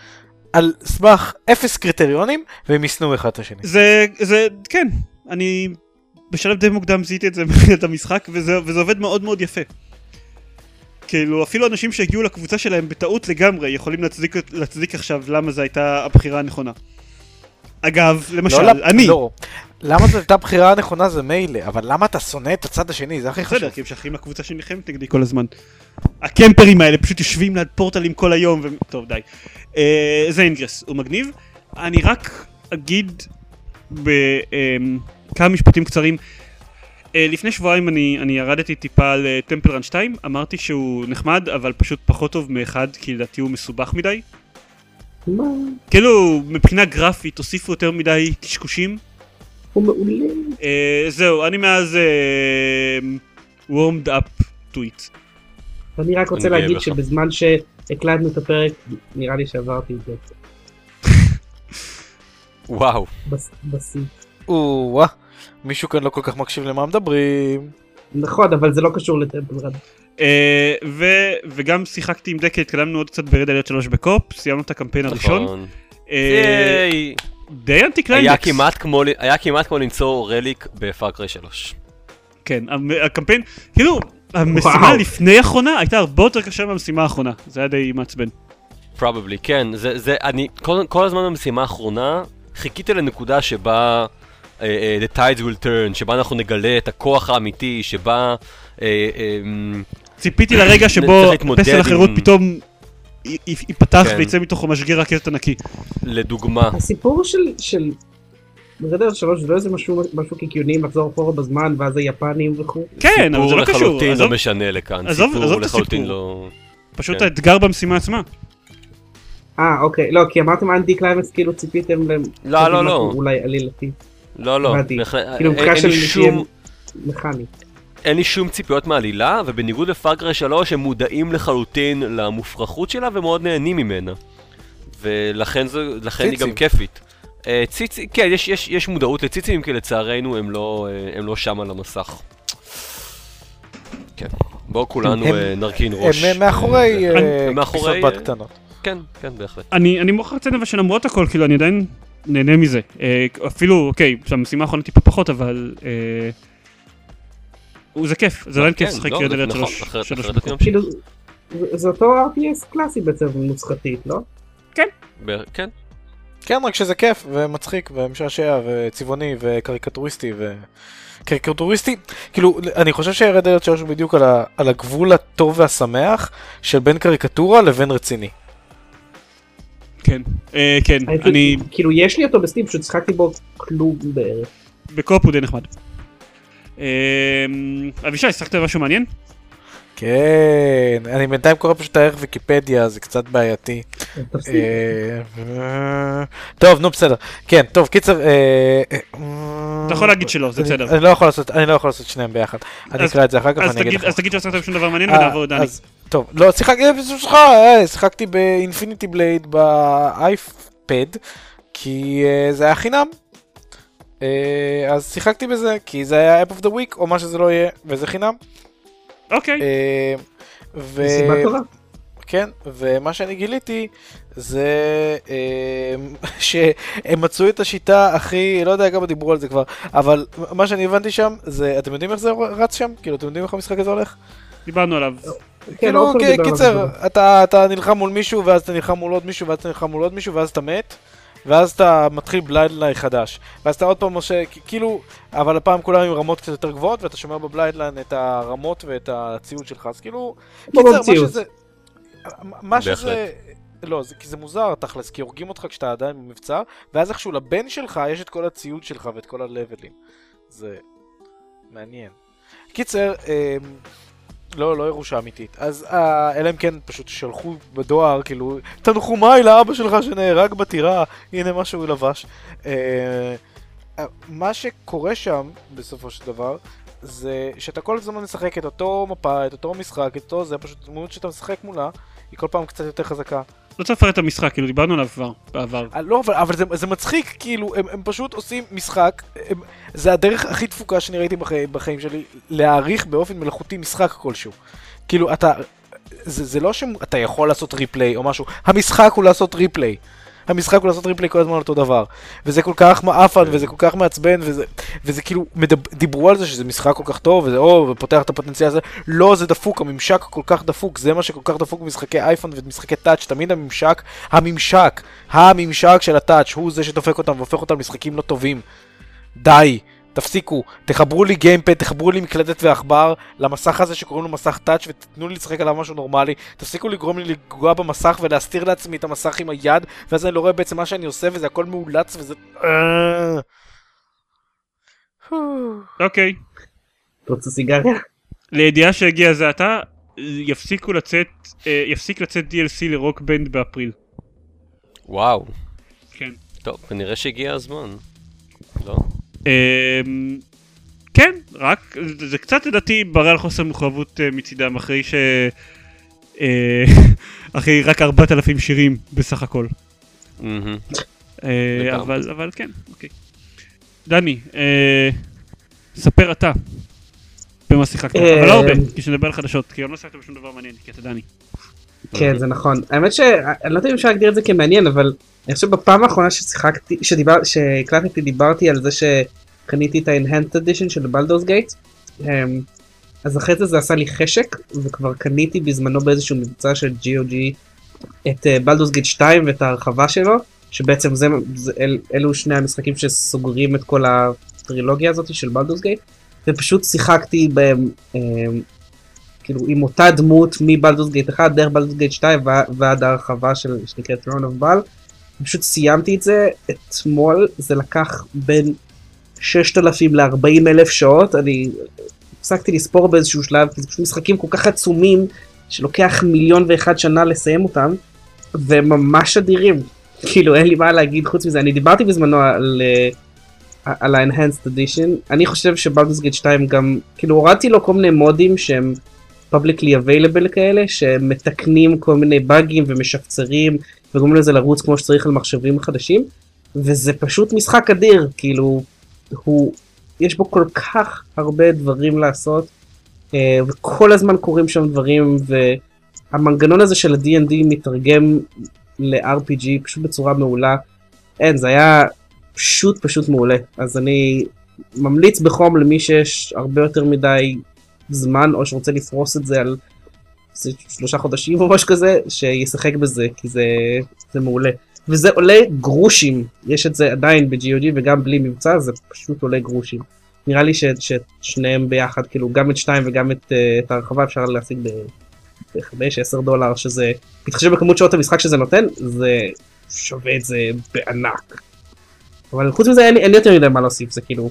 Speaker 2: על סמך אפס קריטריונים, והם ישנאו אחד את השני.
Speaker 1: זה, זה, כן, אני בשלב די מוקדם זיהיתי את זה מבחינת המשחק, וזה, וזה עובד מאוד מאוד יפה. כאילו, אפילו אנשים שהגיעו לקבוצה שלהם בטעות לגמרי, יכולים להצדיק, להצדיק עכשיו למה זו הייתה הבחירה הנכונה. אגב, למשל,
Speaker 2: לא,
Speaker 1: אני,
Speaker 2: לא, למה זו הייתה הבחירה הנכונה זה מילא, אבל למה אתה שונא את הצד השני, זה הכי חשוב.
Speaker 1: בסדר, כי הם שייכים לקבוצה שנלחמת נגדי כל הזמן. הקמפרים האלה פשוט יושבים ליד פורטלים כל היום, ו... טוב די. אה, זה אינגרס, הוא מגניב. אני רק אגיד בכמה משפטים קצרים. אה, לפני שבועיים אני, אני ירדתי טיפה על אה, טמפל רן 2, אמרתי שהוא נחמד, אבל פשוט פחות טוב מאחד, כי לדעתי הוא מסובך מדי.
Speaker 4: מה?
Speaker 1: כאילו, מבחינה גרפית הוסיפו יותר מדי קשקושים.
Speaker 4: הוא מעולה.
Speaker 1: אה, זהו, אני מאז warmed up to it.
Speaker 4: אני רק רוצה להגיד. שבזמן שהקלטנו את הפרק, נראה לי שעברתי את זה
Speaker 3: וואו.
Speaker 4: בשיא.
Speaker 2: או-אה, מישהו כאן לא כל כך מקשיב למה מדברים.
Speaker 4: נכון, אבל זה לא קשור ל Temple Run.
Speaker 1: אה, ו- וגם שיחקתי עם דקל, התקדמנו עוד קצת ב Red Alert 3 ב co-op, סיימנו את הקמפיין הראשון.
Speaker 3: נכון.
Speaker 1: אה,
Speaker 3: ייי.
Speaker 1: די אנטי
Speaker 3: היה
Speaker 1: קליימקס.
Speaker 3: כמעט כמו ל- היה כמעט כמו למצוא relic ב Far Cry 3.
Speaker 1: כן, הקמפיין, כאילו, המשימה
Speaker 4: וואו.
Speaker 1: לפני האחרונה הייתה הרבה יותר קשה מהמשימה האחרונה, זה היה די מעצבן.
Speaker 3: probably, כן. זה, זה, אני, כל, כל הזמן במשימה האחרונה, חיכיתי לנקודה שבה uh, uh, the tides will turn, שבה אנחנו נגלה את הכוח האמיתי, שבה... Uh, um,
Speaker 1: ציפיתי לרגע שבו פסל החירות
Speaker 3: עם-
Speaker 1: פתאום ייפתח
Speaker 3: כן.
Speaker 1: ויצא מתוכו משגר רקטות ענקי.
Speaker 3: לדוגמה,
Speaker 4: הסיפור של... של... ברדר שלוש זה לא איזה משהו משהו קיקיוני לחזור אחורה בזמן ואז היפנים וכו'.
Speaker 1: כן, אבל זה
Speaker 3: סיפור
Speaker 1: לא קשור,
Speaker 3: לחלוטין
Speaker 1: עזוב,
Speaker 3: לא משנה לכאן.
Speaker 1: עזוב-
Speaker 3: סיפור
Speaker 1: עזוב את
Speaker 3: לחלוטין
Speaker 1: הסיפור.
Speaker 3: לא...
Speaker 1: פשוט
Speaker 3: כן.
Speaker 1: האתגר במשימה עצמה.
Speaker 4: אה אוקיי, לא כי אמרתם אנטי קליימקס כאילו ציפיתם ל...
Speaker 3: לא, לא, לא.
Speaker 4: אולי עלילתי,
Speaker 3: לא, לא.
Speaker 4: כאילו מבחינה של
Speaker 3: שום...
Speaker 4: מכני.
Speaker 3: אין לי שום ציפיות מהעלילה, ובניגוד ל Far Cry 3 הם מודעים לחלוטין למופרכות שלה ומאוד נהנים ממנה. ולכן זה, לכן היא גם. כיפית. אה, ציצי, כן, יש, יש, יש מודעות לציצים, כי לצערנו הם לא, אה, הם לא שם על המסך. כן. בואו כולנו
Speaker 2: הם-
Speaker 3: אה, נרכין ראש.
Speaker 2: הם מאחורי
Speaker 3: הם מאחורי,
Speaker 2: פיסות
Speaker 3: אה,
Speaker 2: בת קטנות.
Speaker 3: כן, כן, בהחלט.
Speaker 1: אני, אני מוכרח לציין אבל שלמרות הכל, כאילו, אני עדיין נהנה מזה. אפילו, אוקיי, המשימה האחרונה טיפה פחות, אבל... אה, זה כיף, זה עדיין כיף
Speaker 3: כן,
Speaker 1: לשחק
Speaker 3: לא, זה
Speaker 1: אלרט
Speaker 3: נכון,
Speaker 1: שלוש.
Speaker 4: כאילו זה- אותו RTS קלאסי בעצם נוסחתית לא?
Speaker 3: ב- כן,
Speaker 2: כן, רק שזה כיף ומצחיק ומשעשע וצבעוני וקריקטוריסטי ו... קריקטוריסטי, כאילו, אני חושב אלרט 3 הוא בדיוק על, ה, על הגבול הטוב והשמח של בין קריקטורה לבין רציני.
Speaker 1: כן, אה, כן,
Speaker 4: הייתי-
Speaker 1: אני...
Speaker 4: כאילו יש לי אותו בסטים פשוט שיחקתי בו כלום בערך.
Speaker 1: בקופ הוא די נחמד. אה, אבישי, שחקת משהו מעניין?
Speaker 2: כן, אני בינתיים קורא פשוט הערך ויקיפדיה, זה קצת בעייתי. אה, טוב, נו בסדר. כן, טוב, קיצר... אה, אה,
Speaker 1: אתה יכול להגיד שלא, זה בסדר.
Speaker 2: אני לא יכול לעשות, אני לא יכול לעשות שניהם ביחד. אני אקרא את זה אחר כך ואני אגיד לך.
Speaker 1: אז תגיד שלא בשום דבר מעניין ונעבור לדני.
Speaker 2: אז- טוב, לא, שיחקתי, שיחקתי באינפיניטי בלייד באייפד, כי זה היה חינם. אז שיחקתי בזה, כי זה היה App of the Week, או מה שזה לא יהיה, וזה חינם.
Speaker 1: אוקיי.
Speaker 2: אה, ו...
Speaker 4: טובה.
Speaker 2: כן, ומה שאני גיליתי זה אה, שהם מצאו את השיטה הכי, לא יודע כמה דיברו על זה כבר, אבל מה שאני הבנתי שם זה, אתם יודעים איך זה רץ שם? כאילו, אתם יודעים איך המשחק הזה הולך?
Speaker 1: דיברנו עליו.
Speaker 4: כן,
Speaker 2: כאילו, כן, קיצר, אתה נלחם מול מישהו, ואז אתה נלחם מול עוד מישהו, ואז אתה נלחם מול עוד מישהו, ואז אתה מת, ואז אתה מתחיל bloodline חדש. ואז אתה עוד פעם עושה, כ- כאילו, אבל הפעם כולם עם רמות קצת יותר גבוהות, ואתה שומר ב bloodline את הרמות ואת הציוד שלך, אז כאילו, קיצר, מה. שזה... מה שזה... לא, זה, כי זה מוזר תכלס, כי הורגים אותך כשאתה עדיין במבצע, ואז איכשהו לבן שלך יש את כל הציוד שלך ואת כל הלבלים. זה מעניין. קיצר, אמ, לא, לא ירושה אמיתית. אז אה, אלא אם כן פשוט שלחו בדואר, כאילו, תנחומיי לאבא שלך שנהרג בטירה, הנה מה שהוא לבש. אה, אה, מה שקורה שם, בסופו של דבר, זה שאתה כל הזמן משחק את אותו מפה, את אותו משחק, את אותו זה, פשוט דמות שאתה משחק מולה, היא כל פעם קצת יותר חזקה.
Speaker 1: לא צריך לפרט את המשחק, כאילו דיברנו עליו כבר, בעבר.
Speaker 2: אה, לא, אבל, אבל זה, זה מצחיק, כאילו, הם, הם פשוט עושים משחק, הם, זה הדרך הכי תפוקה שאני ראיתי בחיים, בחיים שלי, להעריך באופן מלאכותי משחק כלשהו. כאילו, אתה, זה, זה לא שאתה יכול לעשות ריפליי או משהו, המשחק הוא לעשות ריפליי. המשחק הוא לעשות ריפליי כל הזמן אותו דבר. וזה כל כך מעפן, וזה כל כך מעצבן, וזה, וזה כאילו, מדב, דיברו על זה שזה משחק כל כך טוב, וזה או, ופותח את הפוטנציאל הזה, לא, זה דפוק, הממשק כל כך דפוק, זה מה שכל כך דפוק במשחקי אייפון ומשחקי טאץ', תמיד הממשק, הממשק, הממשק של הטאץ', הוא זה שדופק אותם והופך אותם למשחקים לא טובים. די, תפסיקו, תחברו לי גיימפד, תחברו לי מקלדת ועכבר למסך הזה שקוראים לו מסך טאץ' ותתנו לי לשחק עליו משהו נורמלי, תפסיקו לגרום לי לגוע במסך ולהסתיר לעצמי את המסך עם היד, ואז אני לא רואה בעצם מה שאני עושה וזה הכל מאולץ וזה... אה.
Speaker 1: אוקיי.
Speaker 4: אתה רוצה סיגריה?
Speaker 1: לידיעה שהגיע זה עתה, יפסיקו לצאת, אה, יפסיק לצאת DLC לרוק בנד באפריל.
Speaker 3: וואו.
Speaker 1: כן.
Speaker 3: טוב, כנראה שהגיע הזמן. לא?
Speaker 1: אמ, כן, רק, זה- קצת לדעתי מראה על חוסר מחויבות אה, מצידם אחרי ש... אה, אחרי רק 4,000 שירים בסך הכל. אה. אבל, אבל כן, אוקיי. דני, ספר אתה. במה שיחקת, אבל לא הרבה, כי שנדבר על חדשות, כי אני לא שיחקת בשום דבר מעניין, כי אתה דני.
Speaker 4: כן זה נכון. האמת שאני לא יודע אם אפשר להגדיר את זה כמעניין אבל אני חושב בפעם האחרונה ששיחקתי שדיבר שהקלטתי דיברתי על זה שקניתי את ה-Enhanced Edition של בלדורס גייט אז אחרי זה זה עשה לי חשק וכבר קניתי בזמנו באיזשהו מבצע של GOG את בלדורס גייט 2 ואת ההרחבה שלו שבעצם זה, זה אל, אלו שני המשחקים שסוגרים את כל הטרילוגיה הזאת של בלדורס גייט ופשוט שיחקתי בהם אמ, כאילו עם אותה דמות מבלדוס גייט 1 דרך בלדוס גייט 2 ו- ועד ההרחבה של שנקראת Throne of Ball. פשוט סיימתי את זה אתמול זה לקח בין 6,000 ל-40 אלף שעות אני הפסקתי לספור באיזשהו שלב כי זה פשוט משחקים כל כך עצומים שלוקח מיליון ואחד שנה לסיים אותם והם ממש אדירים כאילו אין לי מה להגיד חוץ מזה אני דיברתי בזמנו על. אה, על ה-Enhanced Edition אני חושב שבלדוס גייט 2 גם כאילו הורדתי לו כל מיני מודים שהם publicly available כאלה שמתקנים כל מיני באגים ומשפצרים וגורמים לזה לרוץ כמו שצריך על מחשבים חדשים. וזה פשוט משחק אדיר כאילו הוא יש בו כל כך הרבה דברים לעשות אה, וכל הזמן קורים שם דברים והמנגנון הזה של ה-D&D מתרגם ל-RPG פשוט בצורה מעולה. אין זה היה פשוט פשוט מעולה. אז אני ממליץ בחום למי שיש הרבה יותר מדי זמן או שרוצה לפרוס את זה על שלושה חודשים או משהו כזה שישחק בזה כי זה, זה מעולה. וזה עולה גרושים. יש את זה עדיין ב-GOG וגם בלי מבצע זה פשוט עולה גרושים. נראה לי ששניהם ביחד כאילו גם את שתיים וגם את, uh, את ההרחבה אפשר להשיג ב-5-10 דולר שזה מתחשב בכמות שעות המשחק שזה נותן זה שווה את זה בענק. אבל חוץ מזה אין לי יותר מדי מה להוסיף זה כאילו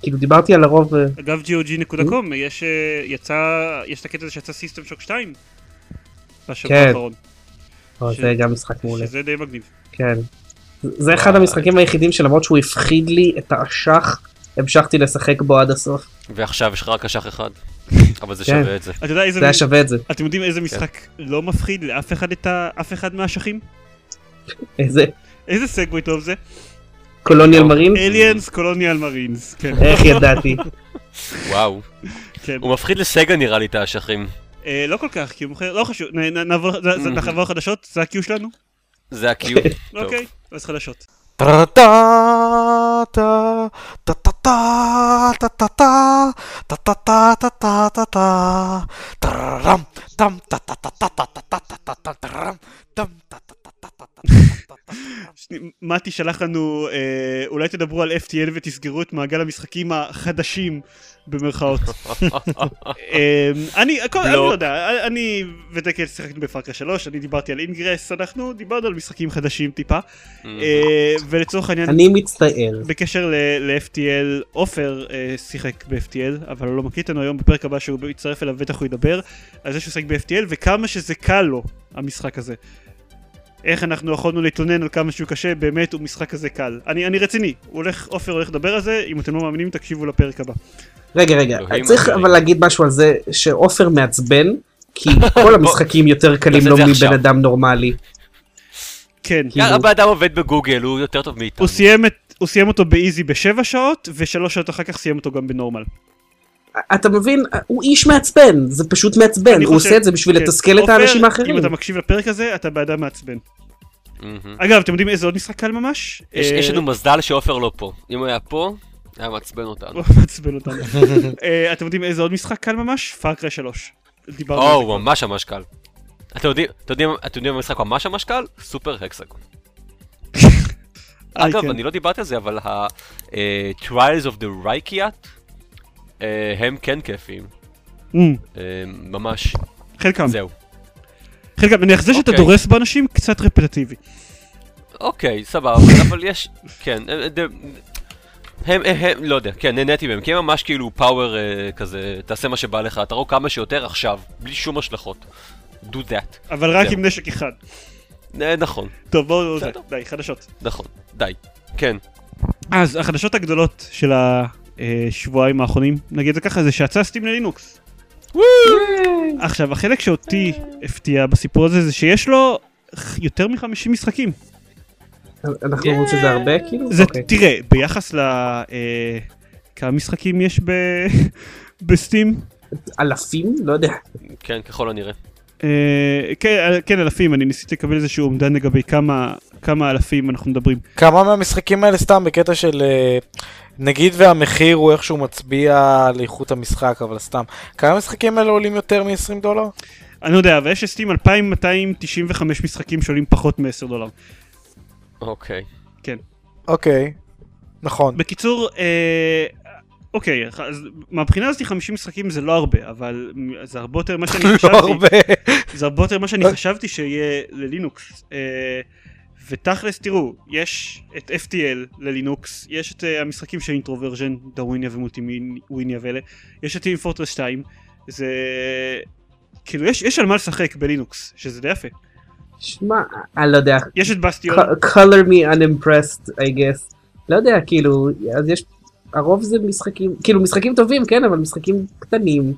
Speaker 4: כאילו דיברתי על הרוב, אה,
Speaker 1: אגב GOG.com יש אה, יצא, יש את הקטע הזה שיצא סיסטם שוק 2 בשבוע
Speaker 4: כן.
Speaker 1: האחרון,
Speaker 4: או,
Speaker 1: ש-
Speaker 4: זה גם משחק מעולה,
Speaker 1: שזה די מגניב.
Speaker 4: כן. זה אחד המשחקים היחידים שלמרות שהוא הפחיד לי את האשך, המשכתי לשחק בו עד הסוף.
Speaker 3: ועכשיו יש לך רק אשך אחד. אבל זה
Speaker 4: כן.
Speaker 3: שווה את זה.
Speaker 1: אתה יודע איזה,
Speaker 4: זה היה שווה את זה.
Speaker 1: אתם יודעים איזה משחק לא מפחיד לאף אחד את ה... אף אחד מהאשכים?
Speaker 4: איזה
Speaker 1: איזה סגווי טוב זה?
Speaker 4: קולוניאל מרין?
Speaker 1: אליאנס קולוניאל מרינס, כן,
Speaker 4: איך ידעתי?
Speaker 3: וואו.
Speaker 1: כן.
Speaker 3: הוא מפחיד לסגה נראה לי את האשכים.
Speaker 1: אה, לא כל כך, כי הוא מוכר, לא חשוב, נעבור, זה- זה- נעבור חדשות, זה ה-Q שלנו?
Speaker 3: זה הקיום. טוב.
Speaker 1: אוקיי, אז חדשות.
Speaker 2: טם, טה-טה-טה-טה-טה-טה-טה-טה, טררם, טם, טה-טה-טה-טה-טה-טה-טה.
Speaker 1: שני- מתי שלח לנו, אולי תדברו על FTL ותסגרו את מעגל המשחקים החדשים במרכאות. אני, הכל- אני לא. יודע, אני ודקל שיחקנו בפארקה 3, אני דיברתי על אינגרס, אנחנו דיברנו על משחקים חדשים טיפה, ולצורך העניין,
Speaker 4: אני מצטער.
Speaker 1: בקשר ל-FTL, עופר שיחק ב-FTL, אבל הוא לא מקליט לנו היום בפרק הבא שהוא יצטרף אליו בטח הוא ידבר על זה שהוא שיחק ב-FTL וכמה שזה קל לו, המשחק הזה. איך אנחנו יכולנו להתלונן על כמה שהוא קשה, באמת הוא משחק כזה קל. אני, אני רציני, הוא הולך, עופר הולך לדבר על זה, אם אתם לא מאמינים תקשיבו לפרק הבא.
Speaker 4: רגע רגע,
Speaker 3: אלוהים
Speaker 4: צריך. אבל להגיד משהו על זה שעופר מעצבן, כי כל המשחקים יותר קלים לו
Speaker 3: זה
Speaker 4: מבן
Speaker 3: עכשיו.
Speaker 4: אדם נורמלי.
Speaker 1: כן,
Speaker 4: כאילו-
Speaker 3: הבן אדם עובד בגוגל, הוא יותר טוב מאיתנו.
Speaker 1: הוא סיים, את, הוא סיים אותו באיזי בשבע שעות, ושלוש שעות אחר כך סיים אותו גם בנורמל.
Speaker 4: אתה מבין, הוא איש מעצבן, זה פשוט מעצבן, הוא
Speaker 1: חושב-
Speaker 4: עושה את זה בשביל
Speaker 1: כן.
Speaker 4: לתסכל את האנשים
Speaker 1: אם
Speaker 4: האחרים.
Speaker 1: אתה מקשיב לפרק הזה, אתה באדם מעצבן. אגב, אתם יודעים איזה עוד משחק קל ממש?
Speaker 3: יש
Speaker 1: אה,
Speaker 3: לנו מזל שעופר לא פה. אם הוא היה פה, היה מעצבן אותנו.
Speaker 1: הוא מעצבן אותנו. אה, אתם יודעים איזה עוד משחק קל ממש? Far Cry 3. דיברנו על
Speaker 3: או, הוא. ממש ממש קל. אתם יודעים, מה המשחק ממש ממש קל? Super Hexagon.
Speaker 1: אה,
Speaker 3: אגב,
Speaker 1: כן.
Speaker 3: אני לא דיברתי על זה, אבל ה- Trials of the Rakyat, אה, הם כן כיפיים.
Speaker 1: אמ,
Speaker 3: אה, ממש.
Speaker 1: חלקם.
Speaker 3: זהו.
Speaker 1: חלקם, נניח זה שאתה
Speaker 3: אוקיי.
Speaker 1: דורס באנשים קצת רפטטיבי.
Speaker 3: אוקיי, סבבה, אבל יש, כן, אה, הם, הם, הם, לא יודע, כן, נהניתי מהם, כי הם ממש כאילו פאוור כזה, תעשה מה שבא לך, תראו כמה שיותר עכשיו, בלי שום השלכות. do that.
Speaker 1: אבל רק. עם נשק אחד.
Speaker 3: אה, נכון,
Speaker 1: טוב, בואו. די, חדשות.
Speaker 3: נכון, די. כן,
Speaker 1: אז החדשות הגדולות של השבועיים האחרונים, נגיד זה ככה, זה שיצא סטים ללינוקס. עכשיו, החלק שאותי הפתיע בסיפור הזה זה שיש לו יותר מ-50 משחקים.
Speaker 4: אנחנו אומרים שזה הרבה כאילו?
Speaker 1: זה,
Speaker 4: אוקיי.
Speaker 1: תראה, ביחס ל... אה, כמה משחקים יש ב... בסטים?
Speaker 4: אלפים? לא יודע.
Speaker 3: כן, ככל הנראה.
Speaker 1: אה, כן, כן, אלפים, אני ניסיתי לקבל איזשהו אומדן לגבי כמה, כמה אלפים אנחנו מדברים.
Speaker 2: כמה מהמשחקים האלה סתם בקטע של אה, נגיד והמחיר הוא איכשהו מצביע על איכות המשחק אבל סתם כמה משחקים האלה עולים יותר מ-20 דולר?
Speaker 1: אני לא יודע, אבל יש לסטים 2295 משחקים שעולים פחות מ-10 דולר.
Speaker 3: אוקיי.
Speaker 2: אוקיי, נכון.
Speaker 1: בקיצור, אה, אוקיי, אז מהבחינה הזאת 50 משחקים זה לא הרבה, אבל זה הרבה יותר ממה שאני
Speaker 2: לא
Speaker 1: חשבתי.
Speaker 2: הרבה.
Speaker 1: זה הרבה יותר ממה שאני חשבתי שיהיה ללינוקס. אה, ותכלס תראו, יש את FTL ללינוקס, יש את אה, המשחקים של אינטרוברז'ן, דרוויניה ומולטיוויניה ואלה, יש את טים פורטרס 2, זה... כאילו יש, יש על מה לשחק בלינוקס, שזה די יפה.
Speaker 4: שמע, אני לא יודע.
Speaker 1: יש את בסטיון,
Speaker 4: Co- color me unimpressed, I guess. לא יודע, כאילו, אז יש, הרוב זה משחקים, כאילו משחקים טובים, כן, אבל משחקים קטנים.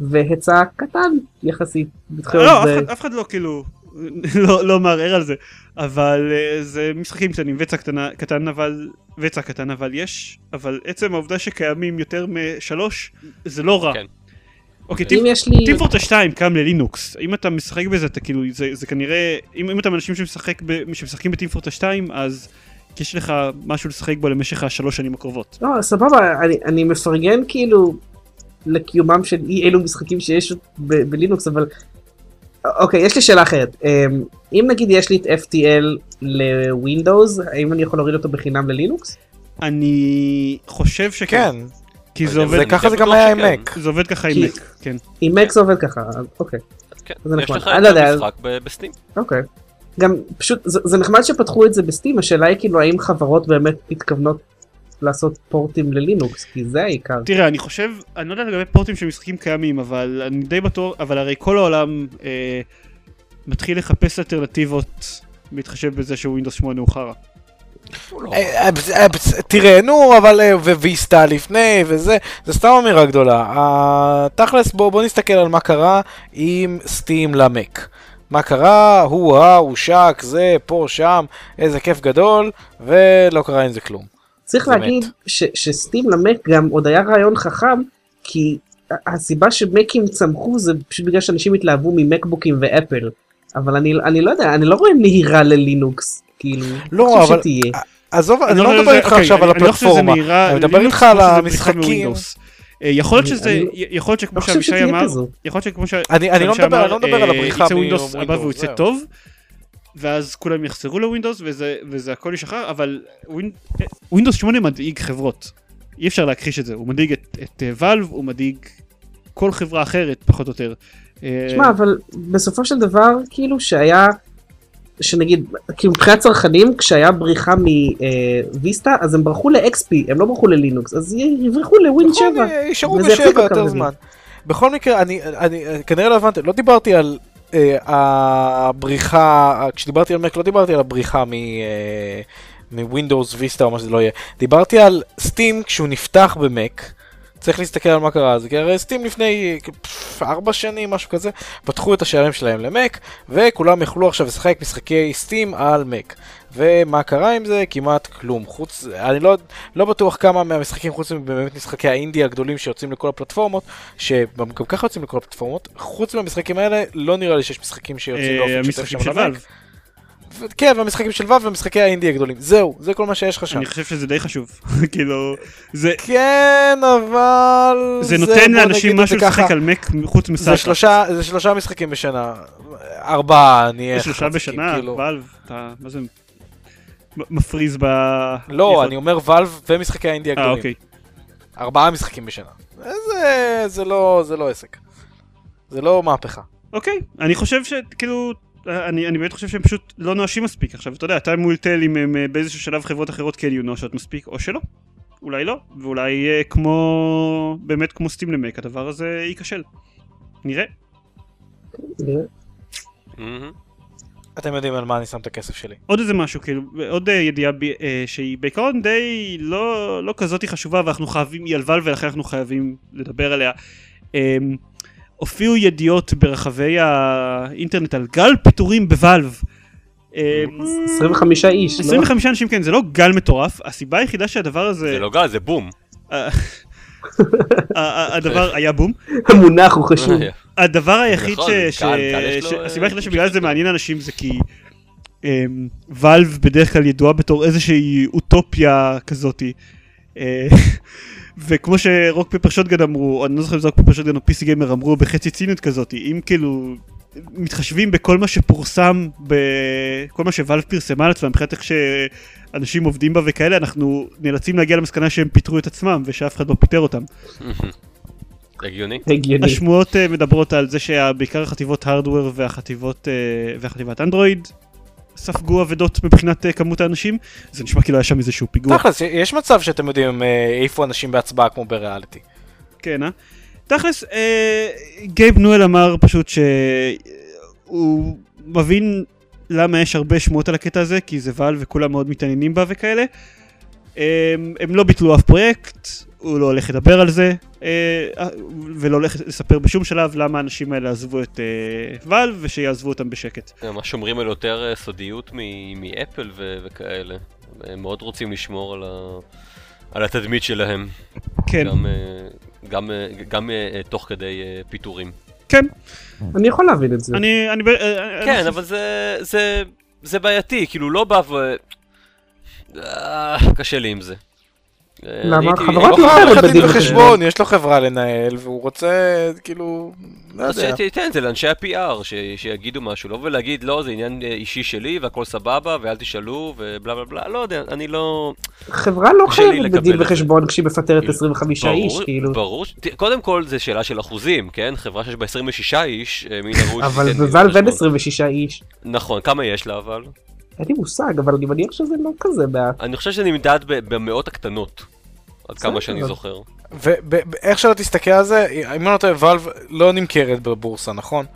Speaker 4: והיצע קטן יחסית. בתחילת
Speaker 1: לא, אף
Speaker 4: זה-
Speaker 1: אחד, אף אחד לא כאילו, לא, לא מערער על זה, אבל אה, זה משחקים קטנים, וצע קטנה, קטן אבל, וצע קטן אבל יש, אבל עצם העובדה שקיימים יותר משלוש, זה לא רע.
Speaker 3: כן.
Speaker 1: אוקיי,
Speaker 4: יש לי...
Speaker 1: טים פורטה 2 קם ללינוקס, אם אתה משחק בזה אתה כאילו, זה, זה כנראה, אם, אם אתה מאנשים שמשחק ב, שמשחקים בטים פורטה 2 אז יש לך משהו לשחק בו למשך השלוש שנים הקרובות.
Speaker 4: לא, סבבה, אני, אני מפרגן כאילו לקיומם של אי אלו משחקים שיש ב- בלינוקס, אבל... אוקיי, יש לי שאלה אחרת. אמ, אם נגיד יש לי את FTL לווינדוס, האם אני יכול להוריד אותו בחינם ללינוקס?
Speaker 1: אני חושב שכן,
Speaker 2: כן,
Speaker 1: כי זה עובד,
Speaker 2: ככה זה גם היה עם. מק.
Speaker 1: זה עובד ככה עם מק, כן.
Speaker 4: עם מקס זה עובד ככה, אוקיי,
Speaker 3: כן,
Speaker 4: זה
Speaker 3: יש. לך את
Speaker 4: לא
Speaker 3: המשחק בסטים.
Speaker 4: אוקיי. גם פשוט, זה, זה נחמד שפתחו את זה בסטים, השאלה היא כאילו האם חברות באמת מתכוונות לעשות פורטים ללינוקס, כי זה העיקר.
Speaker 1: תראה, אני חושב, אני לא יודע לגבי פורטים של משחקים קיימים, אבל אני די בטוח, אבל הרי כל העולם אה, מתחיל לחפש אלטרנטיבות, בהתחשב בזה שווינדוס 8 הוא חרא.
Speaker 2: אה, אה, אה, תראה, נו, אבל וויסטה לפני וזה, זה סתם אמירה גדולה. תכלס, בוא בוא נסתכל על מה קרה עם סטים למק. מה קרה, הוא רע, הוא שק, זה, פה, שם, איזה כיף גדול, ולא קרה עם זה כלום.
Speaker 4: צריך
Speaker 2: זה
Speaker 4: להגיד. ש- שסטים למק גם עוד היה רעיון חכם, כי הסיבה שמקים צמחו זה פשוט בגלל שאנשים התלהבו ממקבוקים ואפל. אבל אני, אני לא יודע, אני לא רואה נהירה ללינוקס, כאילו,
Speaker 2: לא,
Speaker 4: חושב
Speaker 2: אבל-
Speaker 4: שתהיה.
Speaker 2: עזוב, אני
Speaker 1: חושב
Speaker 2: לא
Speaker 1: שזה-
Speaker 2: מדבר איתך
Speaker 1: אוקיי,
Speaker 2: עכשיו על
Speaker 1: אני- אני לא
Speaker 2: הפלטפורמה, אני מדבר איתך על המשחקים.
Speaker 1: אה, יכול להיות
Speaker 4: אני-
Speaker 1: שזה,
Speaker 4: אני-
Speaker 1: יכול להיות שכמו
Speaker 4: לא
Speaker 1: שאבישי אמר. יכול להיות שכמו ש...
Speaker 2: אני אני לא
Speaker 1: שאבישי
Speaker 2: מדבר
Speaker 1: אמר,
Speaker 2: אני לא מדבר על
Speaker 1: אה,
Speaker 2: הבריחה
Speaker 1: הבא והוא
Speaker 2: מווינדוס,
Speaker 1: יצא
Speaker 2: זהו.
Speaker 1: טוב, ואז כולם יחזרו לווינדוס וזה, וזה הכל ישחרר, אבל אה, ווינדוס 8 מדאיג חברות. אי אפשר להכחיש את זה, הוא מדאיג את, את אה, ואלב, הוא מדאיג כל חברה אחרת פחות או יותר. אה,
Speaker 4: שמע, אבל בסופו של דבר, כאילו שהיה, שנגיד, כאילו מבחינת צרכנים, כשהיה בריחה מוויסטה, אז הם ברחו ל-XP, הם לא ברחו ללינוקס, אז יברחו לווין 7.
Speaker 2: נכון, יישארו
Speaker 4: וזה יחזיק
Speaker 2: בשבע
Speaker 4: אותם
Speaker 2: יותר
Speaker 4: לזה.
Speaker 2: זמן. בכל מקרה, אני, אני כנראה לא הבנתי, לא דיברתי על אה, הבריחה, כשדיברתי על מק לא דיברתי על הבריחה מ... אה, ויסטה או מה שזה לא יהיה. דיברתי על סטים כשהוא נפתח במק. צריך להסתכל על מה קרה אז, כי הרי סטים לפני ארבע שנים, משהו כזה, פתחו את השערים שלהם למק, וכולם יכלו עכשיו לשחק משחקי סטים על מק. ומה קרה עם זה? כמעט כלום. חוץ, אני לא, לא בטוח כמה מהמשחקים, חוץ מבאמת משחקי האינדי הגדולים שיוצאים לכל הפלטפורמות, שגם ככה יוצאים לכל הפלטפורמות, חוץ מהמשחקים האלה, לא נראה לי שיש משחקים שיוצאים
Speaker 1: אה,
Speaker 2: באופן שוטף שם למק. כן, והמשחקים של ו' ומשחקי האינדי הגדולים. זהו, זה כל מה שיש לך שם.
Speaker 1: אני חושב שזה די חשוב, כאילו, זה
Speaker 2: כן, אבל...
Speaker 1: זה נותן לאנשים משהו לשחק. על מק חוץ
Speaker 2: זה
Speaker 1: מסאטה.
Speaker 2: שלושה, זה שלושה משחקים בשנה. ארבעה, נהיה...
Speaker 1: שלושה בשנה,
Speaker 2: כאילו.
Speaker 1: ואלב, אתה, מה זה, מפריז ב...
Speaker 2: לא, אני אומר ואלב ומשחקי האינדי
Speaker 1: אה,
Speaker 2: הגדולים.
Speaker 1: אוקיי.
Speaker 2: ארבעה משחקים בשנה. זה, זה לא, זה לא עסק. זה לא מהפכה.
Speaker 1: אוקיי, אני חושב שכאילו, אני, אני באמת חושב שהם פשוט לא נואשים מספיק. עכשיו, אתה יודע, אתה מול תל אם הם אה, באיזשהו שלב חברות אחרות כן יהיו נואשות מספיק, או שלא. אולי לא, ואולי אה, כמו, באמת כמו סטים למק, הדבר הזה ייכשל. נראה.
Speaker 2: אתם יודעים על מה אני שם את הכסף שלי.
Speaker 1: עוד איזה משהו, כאילו, עוד אה, ידיעה ב, אה, שהיא בעיקרון די לא, לא כזאת חשובה, ואנחנו חייבים, היא על ולכן אנחנו חייבים לדבר עליה. אה, הופיעו ידיעות ברחבי האינטרנט על גל פיטורים בוואלב. אה,
Speaker 4: 25 איש, לא?
Speaker 1: 25 אנשים כן, זה לא גל מטורף, הסיבה היחידה שהדבר הזה,
Speaker 3: זה לא גל, זה בום.
Speaker 1: ה- ה- הדבר היה בום,
Speaker 4: המונח הוא חשוב.
Speaker 1: הדבר היחיד
Speaker 3: נכון,
Speaker 1: ש...
Speaker 3: אה,
Speaker 1: הסיבה היחידה שבגלל זה מעניין אנשים זה כי אמ, ואלב בדרך כלל ידועה בתור איזושהי אוטופיה כזאתי. וכמו ש Rock Paper Shotgun אמרו, אני לא זוכר אם זה Rock Paper Shotgun או PC Gamer אמרו בחצי ציניות כזאתי, אם כאילו מתחשבים בכל מה שפורסם, בכל מה ש Valve פרסמה על עצמם, מבחינת איך שאנשים עובדים בה וכאלה, אנחנו נאלצים להגיע למסקנה שהם פיטרו את עצמם ושאף אחד לא פיטר אותם.
Speaker 3: הגיוני.
Speaker 4: הגיוני.
Speaker 1: השמועות אה, מדברות על זה שבעיקר החטיבות hardware והחטיבות אה, והחטיבת אנדרואיד ספגו אבדות מבחינת אה, כמות האנשים זה נשמע כאילו היה שם איזשהו פיגוע
Speaker 2: תכלס, יש מצב שאתם יודעים אה, איפה אנשים בהצבעה כמו בריאליטי.
Speaker 1: כן אה? תכלס אה, גייב נואל אמר פשוט שהוא מבין למה יש הרבה שמועות על הקטע הזה כי זה ואל וכולם מאוד מתעניינים בה וכאלה אה, הם לא ביטלו אף פרויקט הוא לא הולך לדבר על זה אה, ולא הולך לספר בשום שלב למה האנשים האלה עזבו את אה, ואלב ושיעזבו אותם בשקט.
Speaker 3: הם שומרים על יותר אה, סודיות מ- מאפל ו- וכאלה. הם מאוד רוצים לשמור על, ה... על התדמית שלהם.
Speaker 1: כן,
Speaker 3: גם, אה, גם, אה, גם אה, תוך כדי אה, פיטורים.
Speaker 1: כן,
Speaker 4: אני יכול להבין את זה.
Speaker 1: אני, אני, אה,
Speaker 3: כן,
Speaker 1: אני-
Speaker 3: אבל זה, זה, זה בעייתי, כאילו לא בא ו... אה, קשה לי עם זה. אה,
Speaker 4: למה? חברות
Speaker 2: לא
Speaker 4: לא
Speaker 2: חייב
Speaker 4: חייבת
Speaker 2: לך דין
Speaker 4: בדין
Speaker 2: וחשבון, יש לו חברה לנהל, והוא רוצה, כאילו, לא
Speaker 3: אז
Speaker 2: יודע.
Speaker 3: שתיתן את זה לאנשי ה-PR, ש- שיגידו משהו, לא ולהגיד, לא, זה עניין אה, אישי שלי והכל סבבה ואל תשאלו ובלה בלה בלה, לא יודע, אני לא...
Speaker 4: חברה לא חייבת בדין. וחשבון כשהיא מפטרת
Speaker 3: כאילו,
Speaker 4: 25 איש, כאילו.
Speaker 3: ברור, קודם כל זה שאלה של אחוזים, כן? חברה שיש בה 26 איש, אה, מן הראוי
Speaker 4: אבל אין
Speaker 3: וחשבון.
Speaker 4: 26 איש.
Speaker 3: נכון, כמה יש לה אבל?
Speaker 4: אין לי מושג, אבל אני מניח שזה לא כזה בעיה.
Speaker 3: אני חושב שזה נמדד במאות הקטנות. עד כמה. שאני זוכר.
Speaker 2: ואיך שלא תסתכל על זה, אם אני לא טועה, ואלב לא נמכרת בבורסה, נכון?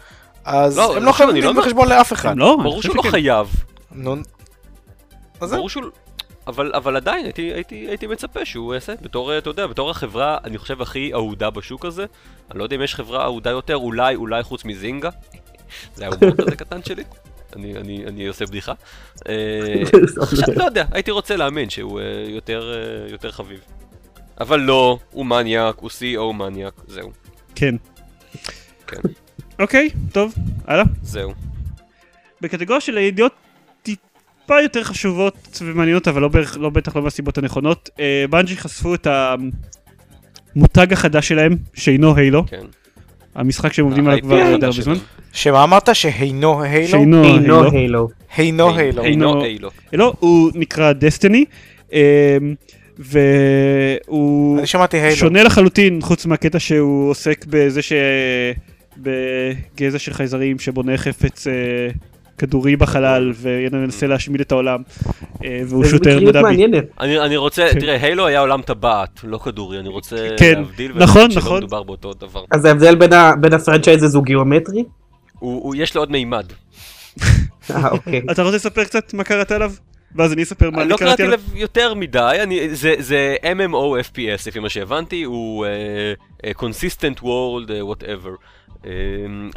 Speaker 2: אז
Speaker 3: לא,
Speaker 2: הם לא חייבים
Speaker 3: אני לא
Speaker 2: דין
Speaker 3: אומר-
Speaker 2: וחשבון לאף אחד.
Speaker 1: הם לא,
Speaker 3: ברור שהוא לא. חייב.
Speaker 2: נו.
Speaker 3: ברור שהוא... אבל, אבל עדיין הייתי, הייתי, הייתי מצפה שהוא יעשה בתור, אתה יודע, בתור החברה, אני חושב, הכי אהודה בשוק הזה. אני לא יודע אם יש חברה אהודה יותר, אולי, אולי חוץ מזינגה. זה ההומור כזה קטן שלי. אני, אני, אני עושה בדיחה. אה, עכשיו, לא יודע, הייתי רוצה להאמין שהוא אה, יותר, אה, יותר חביב. אבל לא, הוא מניאק, הוא CEO מניאק, זהו,
Speaker 1: כן.
Speaker 3: כן.
Speaker 1: אוקיי, טוב, הלאה.
Speaker 3: זהו.
Speaker 1: בקטגוריה של הידיעות טיפה יותר חשובות ומעניינות, אבל לא, בערך, לא בטח לא מהסיבות הנכונות, אה, בנג'י חשפו את המותג החדש שלהם, שאינו הילו,
Speaker 3: כן.
Speaker 1: המשחק שהם עובדים עליו כבר
Speaker 3: ה-IP
Speaker 1: די הרבה. זמן.
Speaker 2: שמה אמרת? שהינו הילו?
Speaker 4: אינו
Speaker 1: הילו.
Speaker 4: הילו.
Speaker 2: הינו הילו.
Speaker 3: אינו- הילו.
Speaker 1: הילו הוא נקרא דסטיני, והוא
Speaker 2: שמעתי הילו.
Speaker 1: שונה לחלוטין, חוץ מהקטע שהוא עוסק בזה ש... בגזע של חייזרים שבונה חפץ אה, כדורי בחלל וינסה להשמיד את העולם, אה, והוא שוטר מדבי.
Speaker 3: אני, אני רוצה,
Speaker 1: כן.
Speaker 3: תראה, הילו היה עולם טבעת, לא כדורי, אני רוצה
Speaker 1: כן,
Speaker 3: להבדיל
Speaker 1: נכון, נכון.
Speaker 3: מדובר באותו דבר.
Speaker 4: אז ההבדל בין ה- בין ה franchises הוא גיאומטרי?
Speaker 3: הוא, הוא, יש לו עוד מימד.
Speaker 4: אה, אוקיי.
Speaker 1: אתה רוצה לספר קצת מה קראת עליו? ואז אני אספר מה
Speaker 3: אני
Speaker 1: אני
Speaker 3: לא
Speaker 1: קראתי
Speaker 3: קראתי
Speaker 1: עליו.
Speaker 3: עליו יותר מדי, אני, זה, זה MMO FPS לפי מה שהבנתי, הוא אה, אה, Consistent World, uh, whatever. אמ,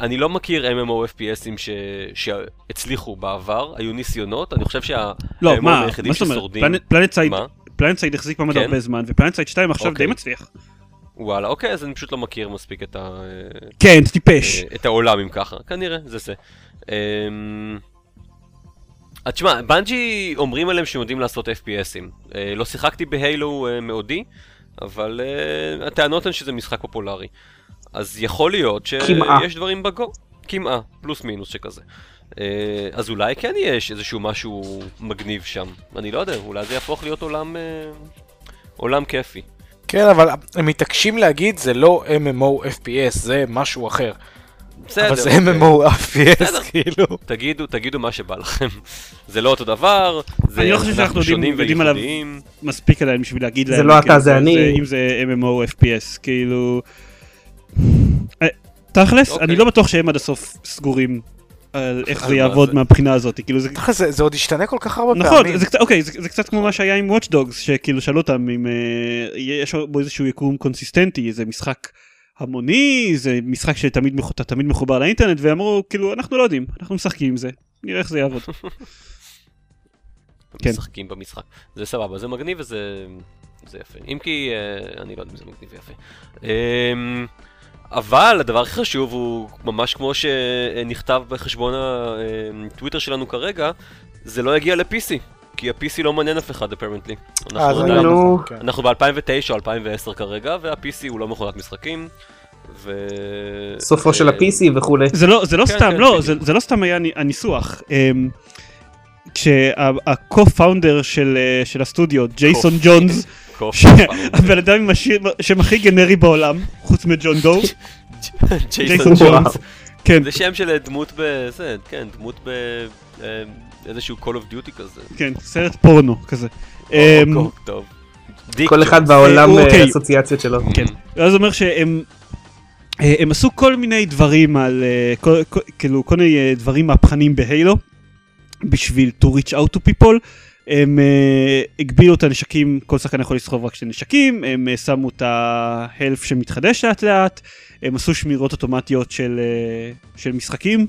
Speaker 3: אני לא מכיר MMO FPSים ש... שהצליחו בעבר, היו ניסיונות, אני חושב שה...
Speaker 1: לא,
Speaker 3: היחידים? ששורדים- Planet-
Speaker 1: Side? PlanetSide החזיק מעמד
Speaker 3: כן?
Speaker 1: הרבה זמן, ו PlanetSide 2 עכשיו די
Speaker 3: אוקיי.
Speaker 1: מצליח.
Speaker 3: וואלה, אוקיי, אז אני פשוט לא מכיר מספיק את, ה...
Speaker 1: כן, אתה טיפש.
Speaker 3: אה, את העולם אם ככה, כנראה, זה זה. אמ, אז תשמע, בנג'י אומרים עליהם שהם יודעים לעשות FPSים. אה, לא שיחקתי בהיילו אה, מעודי, אבל אה, הטענות הן שזה משחק פופולרי. אז יכול להיות. שיש דברים בגו, כמעה, פלוס מינוס שכזה. אה, אז אולי כן יש איזשהו משהו מגניב שם. אני לא יודע, אולי זה יהפוך להיות עולם, אה, עולם כיפי.
Speaker 2: כן, אבל הם מתעקשים להגיד זה לא MMO FPS, זה משהו אחר.
Speaker 3: בסדר.
Speaker 2: אבל זה
Speaker 3: אוקיי.
Speaker 2: MMO FPS. כאילו.
Speaker 3: תגידו, תגידו מה שבא לכם. זה לא אותו דבר, זה
Speaker 1: אני לא חושב שאנחנו יודעים-
Speaker 3: שונים
Speaker 1: עליו.
Speaker 3: וייחודיים.
Speaker 1: מספיק עליהם בשביל להגיד
Speaker 4: זה
Speaker 1: להם.
Speaker 4: לא
Speaker 1: כאילו,
Speaker 4: אתה, זה אני.
Speaker 1: אם זה MMO FPS, כאילו... אה, תכלס,
Speaker 3: אוקיי.
Speaker 1: אני לא בטוח שהם עד הסוף סגורים על איך זה יעבוד
Speaker 3: זה.
Speaker 1: מהבחינה הזאת, כאילו זה...
Speaker 2: תכל'ס, זה- זה עוד ישתנה כל כך הרבה
Speaker 1: נכון,
Speaker 2: פעמים.
Speaker 1: זה קצת, אוקיי, זה, זה קצת כמו מה שהיה עם Watch Dogs, שכאילו שאלו אותם אם אה, יש בו איזשהו יקום קונסיסטנטי, זה משחק המוני, זה משחק שתמיד תמיד מחובר לאינטרנט, ואמרו כאילו אנחנו לא יודעים, אנחנו משחקים עם זה, נראה איך זה יעבוד. כן.
Speaker 3: משחקים במשחק. זה סבבה, זה מגניב וזה זה יפה. אם כי, אה, אני לא יודע אם זה מגניב ויפה. אמ, אבל הדבר הכי חשוב הוא ממש כמו שנכתב בחשבון הטוויטר שלנו כרגע, זה לא יגיע ל-PC. כי ה-PC לא מעניין אף אחד אפרנטלי.
Speaker 2: אה,
Speaker 3: אנחנו
Speaker 2: גם
Speaker 4: נו.
Speaker 2: נכון, כן.
Speaker 3: אנחנו ב-2009 או 2010 כרגע, וה-PC הוא לא מכונת משחקים. ו...
Speaker 4: סופו של
Speaker 3: אה,
Speaker 4: ה-PC וכולי.
Speaker 1: זה לא, זה לא
Speaker 3: כן,
Speaker 1: סתם,
Speaker 3: כן,
Speaker 1: לא,
Speaker 3: בדיוק.
Speaker 1: זה, זה לא סתם היה הני- הניסוח. אמ, כשה-co-founder של, אה, של הסטודיו, ג'ייסון ג'ונס, הבן אדם עם השם הכי גנרי בעולם, חוץ מג'ון דו,
Speaker 3: ג'ייסון. ג'ונס.
Speaker 1: כן,
Speaker 3: זה שם של דמות ב... זה, כן, דמות ב... אה, איזשהו Call of Duty כזה.
Speaker 1: כן, סרט פורנו כזה. אמ,
Speaker 4: כל אחד. בעולם
Speaker 1: אוקיי.
Speaker 4: אה, אסוציאציות שלו.
Speaker 1: כן. ואז זה אומר שהם אה, הם עשו כל מיני דברים על, אה, כל- כל- כאילו כל מיני אה, דברים מהפכניים בהיילו, בשביל to reach out to people. הם אה, הגבילו את הנשקים, כל שחקן יכול לסחוב רק שני נשקים, הם אה, שמו את ההלף שמתחדש לאט לאט, הם עשו שמירות אוטומטיות של, אה, של משחקים,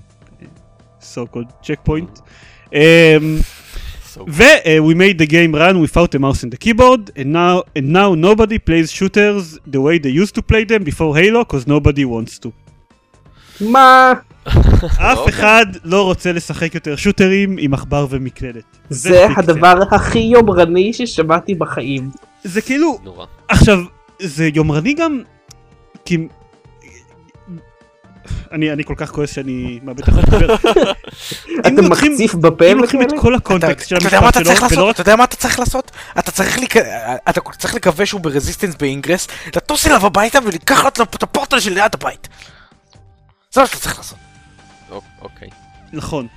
Speaker 1: so called checkpoint. Um,
Speaker 3: So,
Speaker 1: ו- uh, we made the game run without a mouse and the keyboard and now, and now nobody plays shooters the way they used to play them before Halo because nobody wants to.
Speaker 4: מה?
Speaker 1: אף
Speaker 3: אוקיי.
Speaker 1: אחד לא רוצה לשחק יותר שוטרים עם עכבר ומקלדת.
Speaker 4: זה. הדבר הכי יומרני ששמעתי בחיים.
Speaker 1: זה כאילו,
Speaker 3: נורא.
Speaker 1: עכשיו, זה יומרני גם, כי... אני, אני כל כך כועס שאני מאבד את החלטה.
Speaker 4: אתה מקציף בפה
Speaker 1: אם לוקחים את? כל הקונטקסט של
Speaker 2: אתה יודע מה
Speaker 1: המשפט
Speaker 2: אתה צריך
Speaker 1: שלו, ולא
Speaker 2: לעשות?
Speaker 1: רק
Speaker 2: אתה יודע מה אתה צריך לעשות? אתה צריך לק- אתה צריך לקווה שהוא ברזיסטנס באינגרס, לטוס אליו הביתה ולקחת לו את הפורטל של ליד הבית. זה מה שאתה צריך לעשות.
Speaker 3: אוק- אוקיי.
Speaker 1: נכון.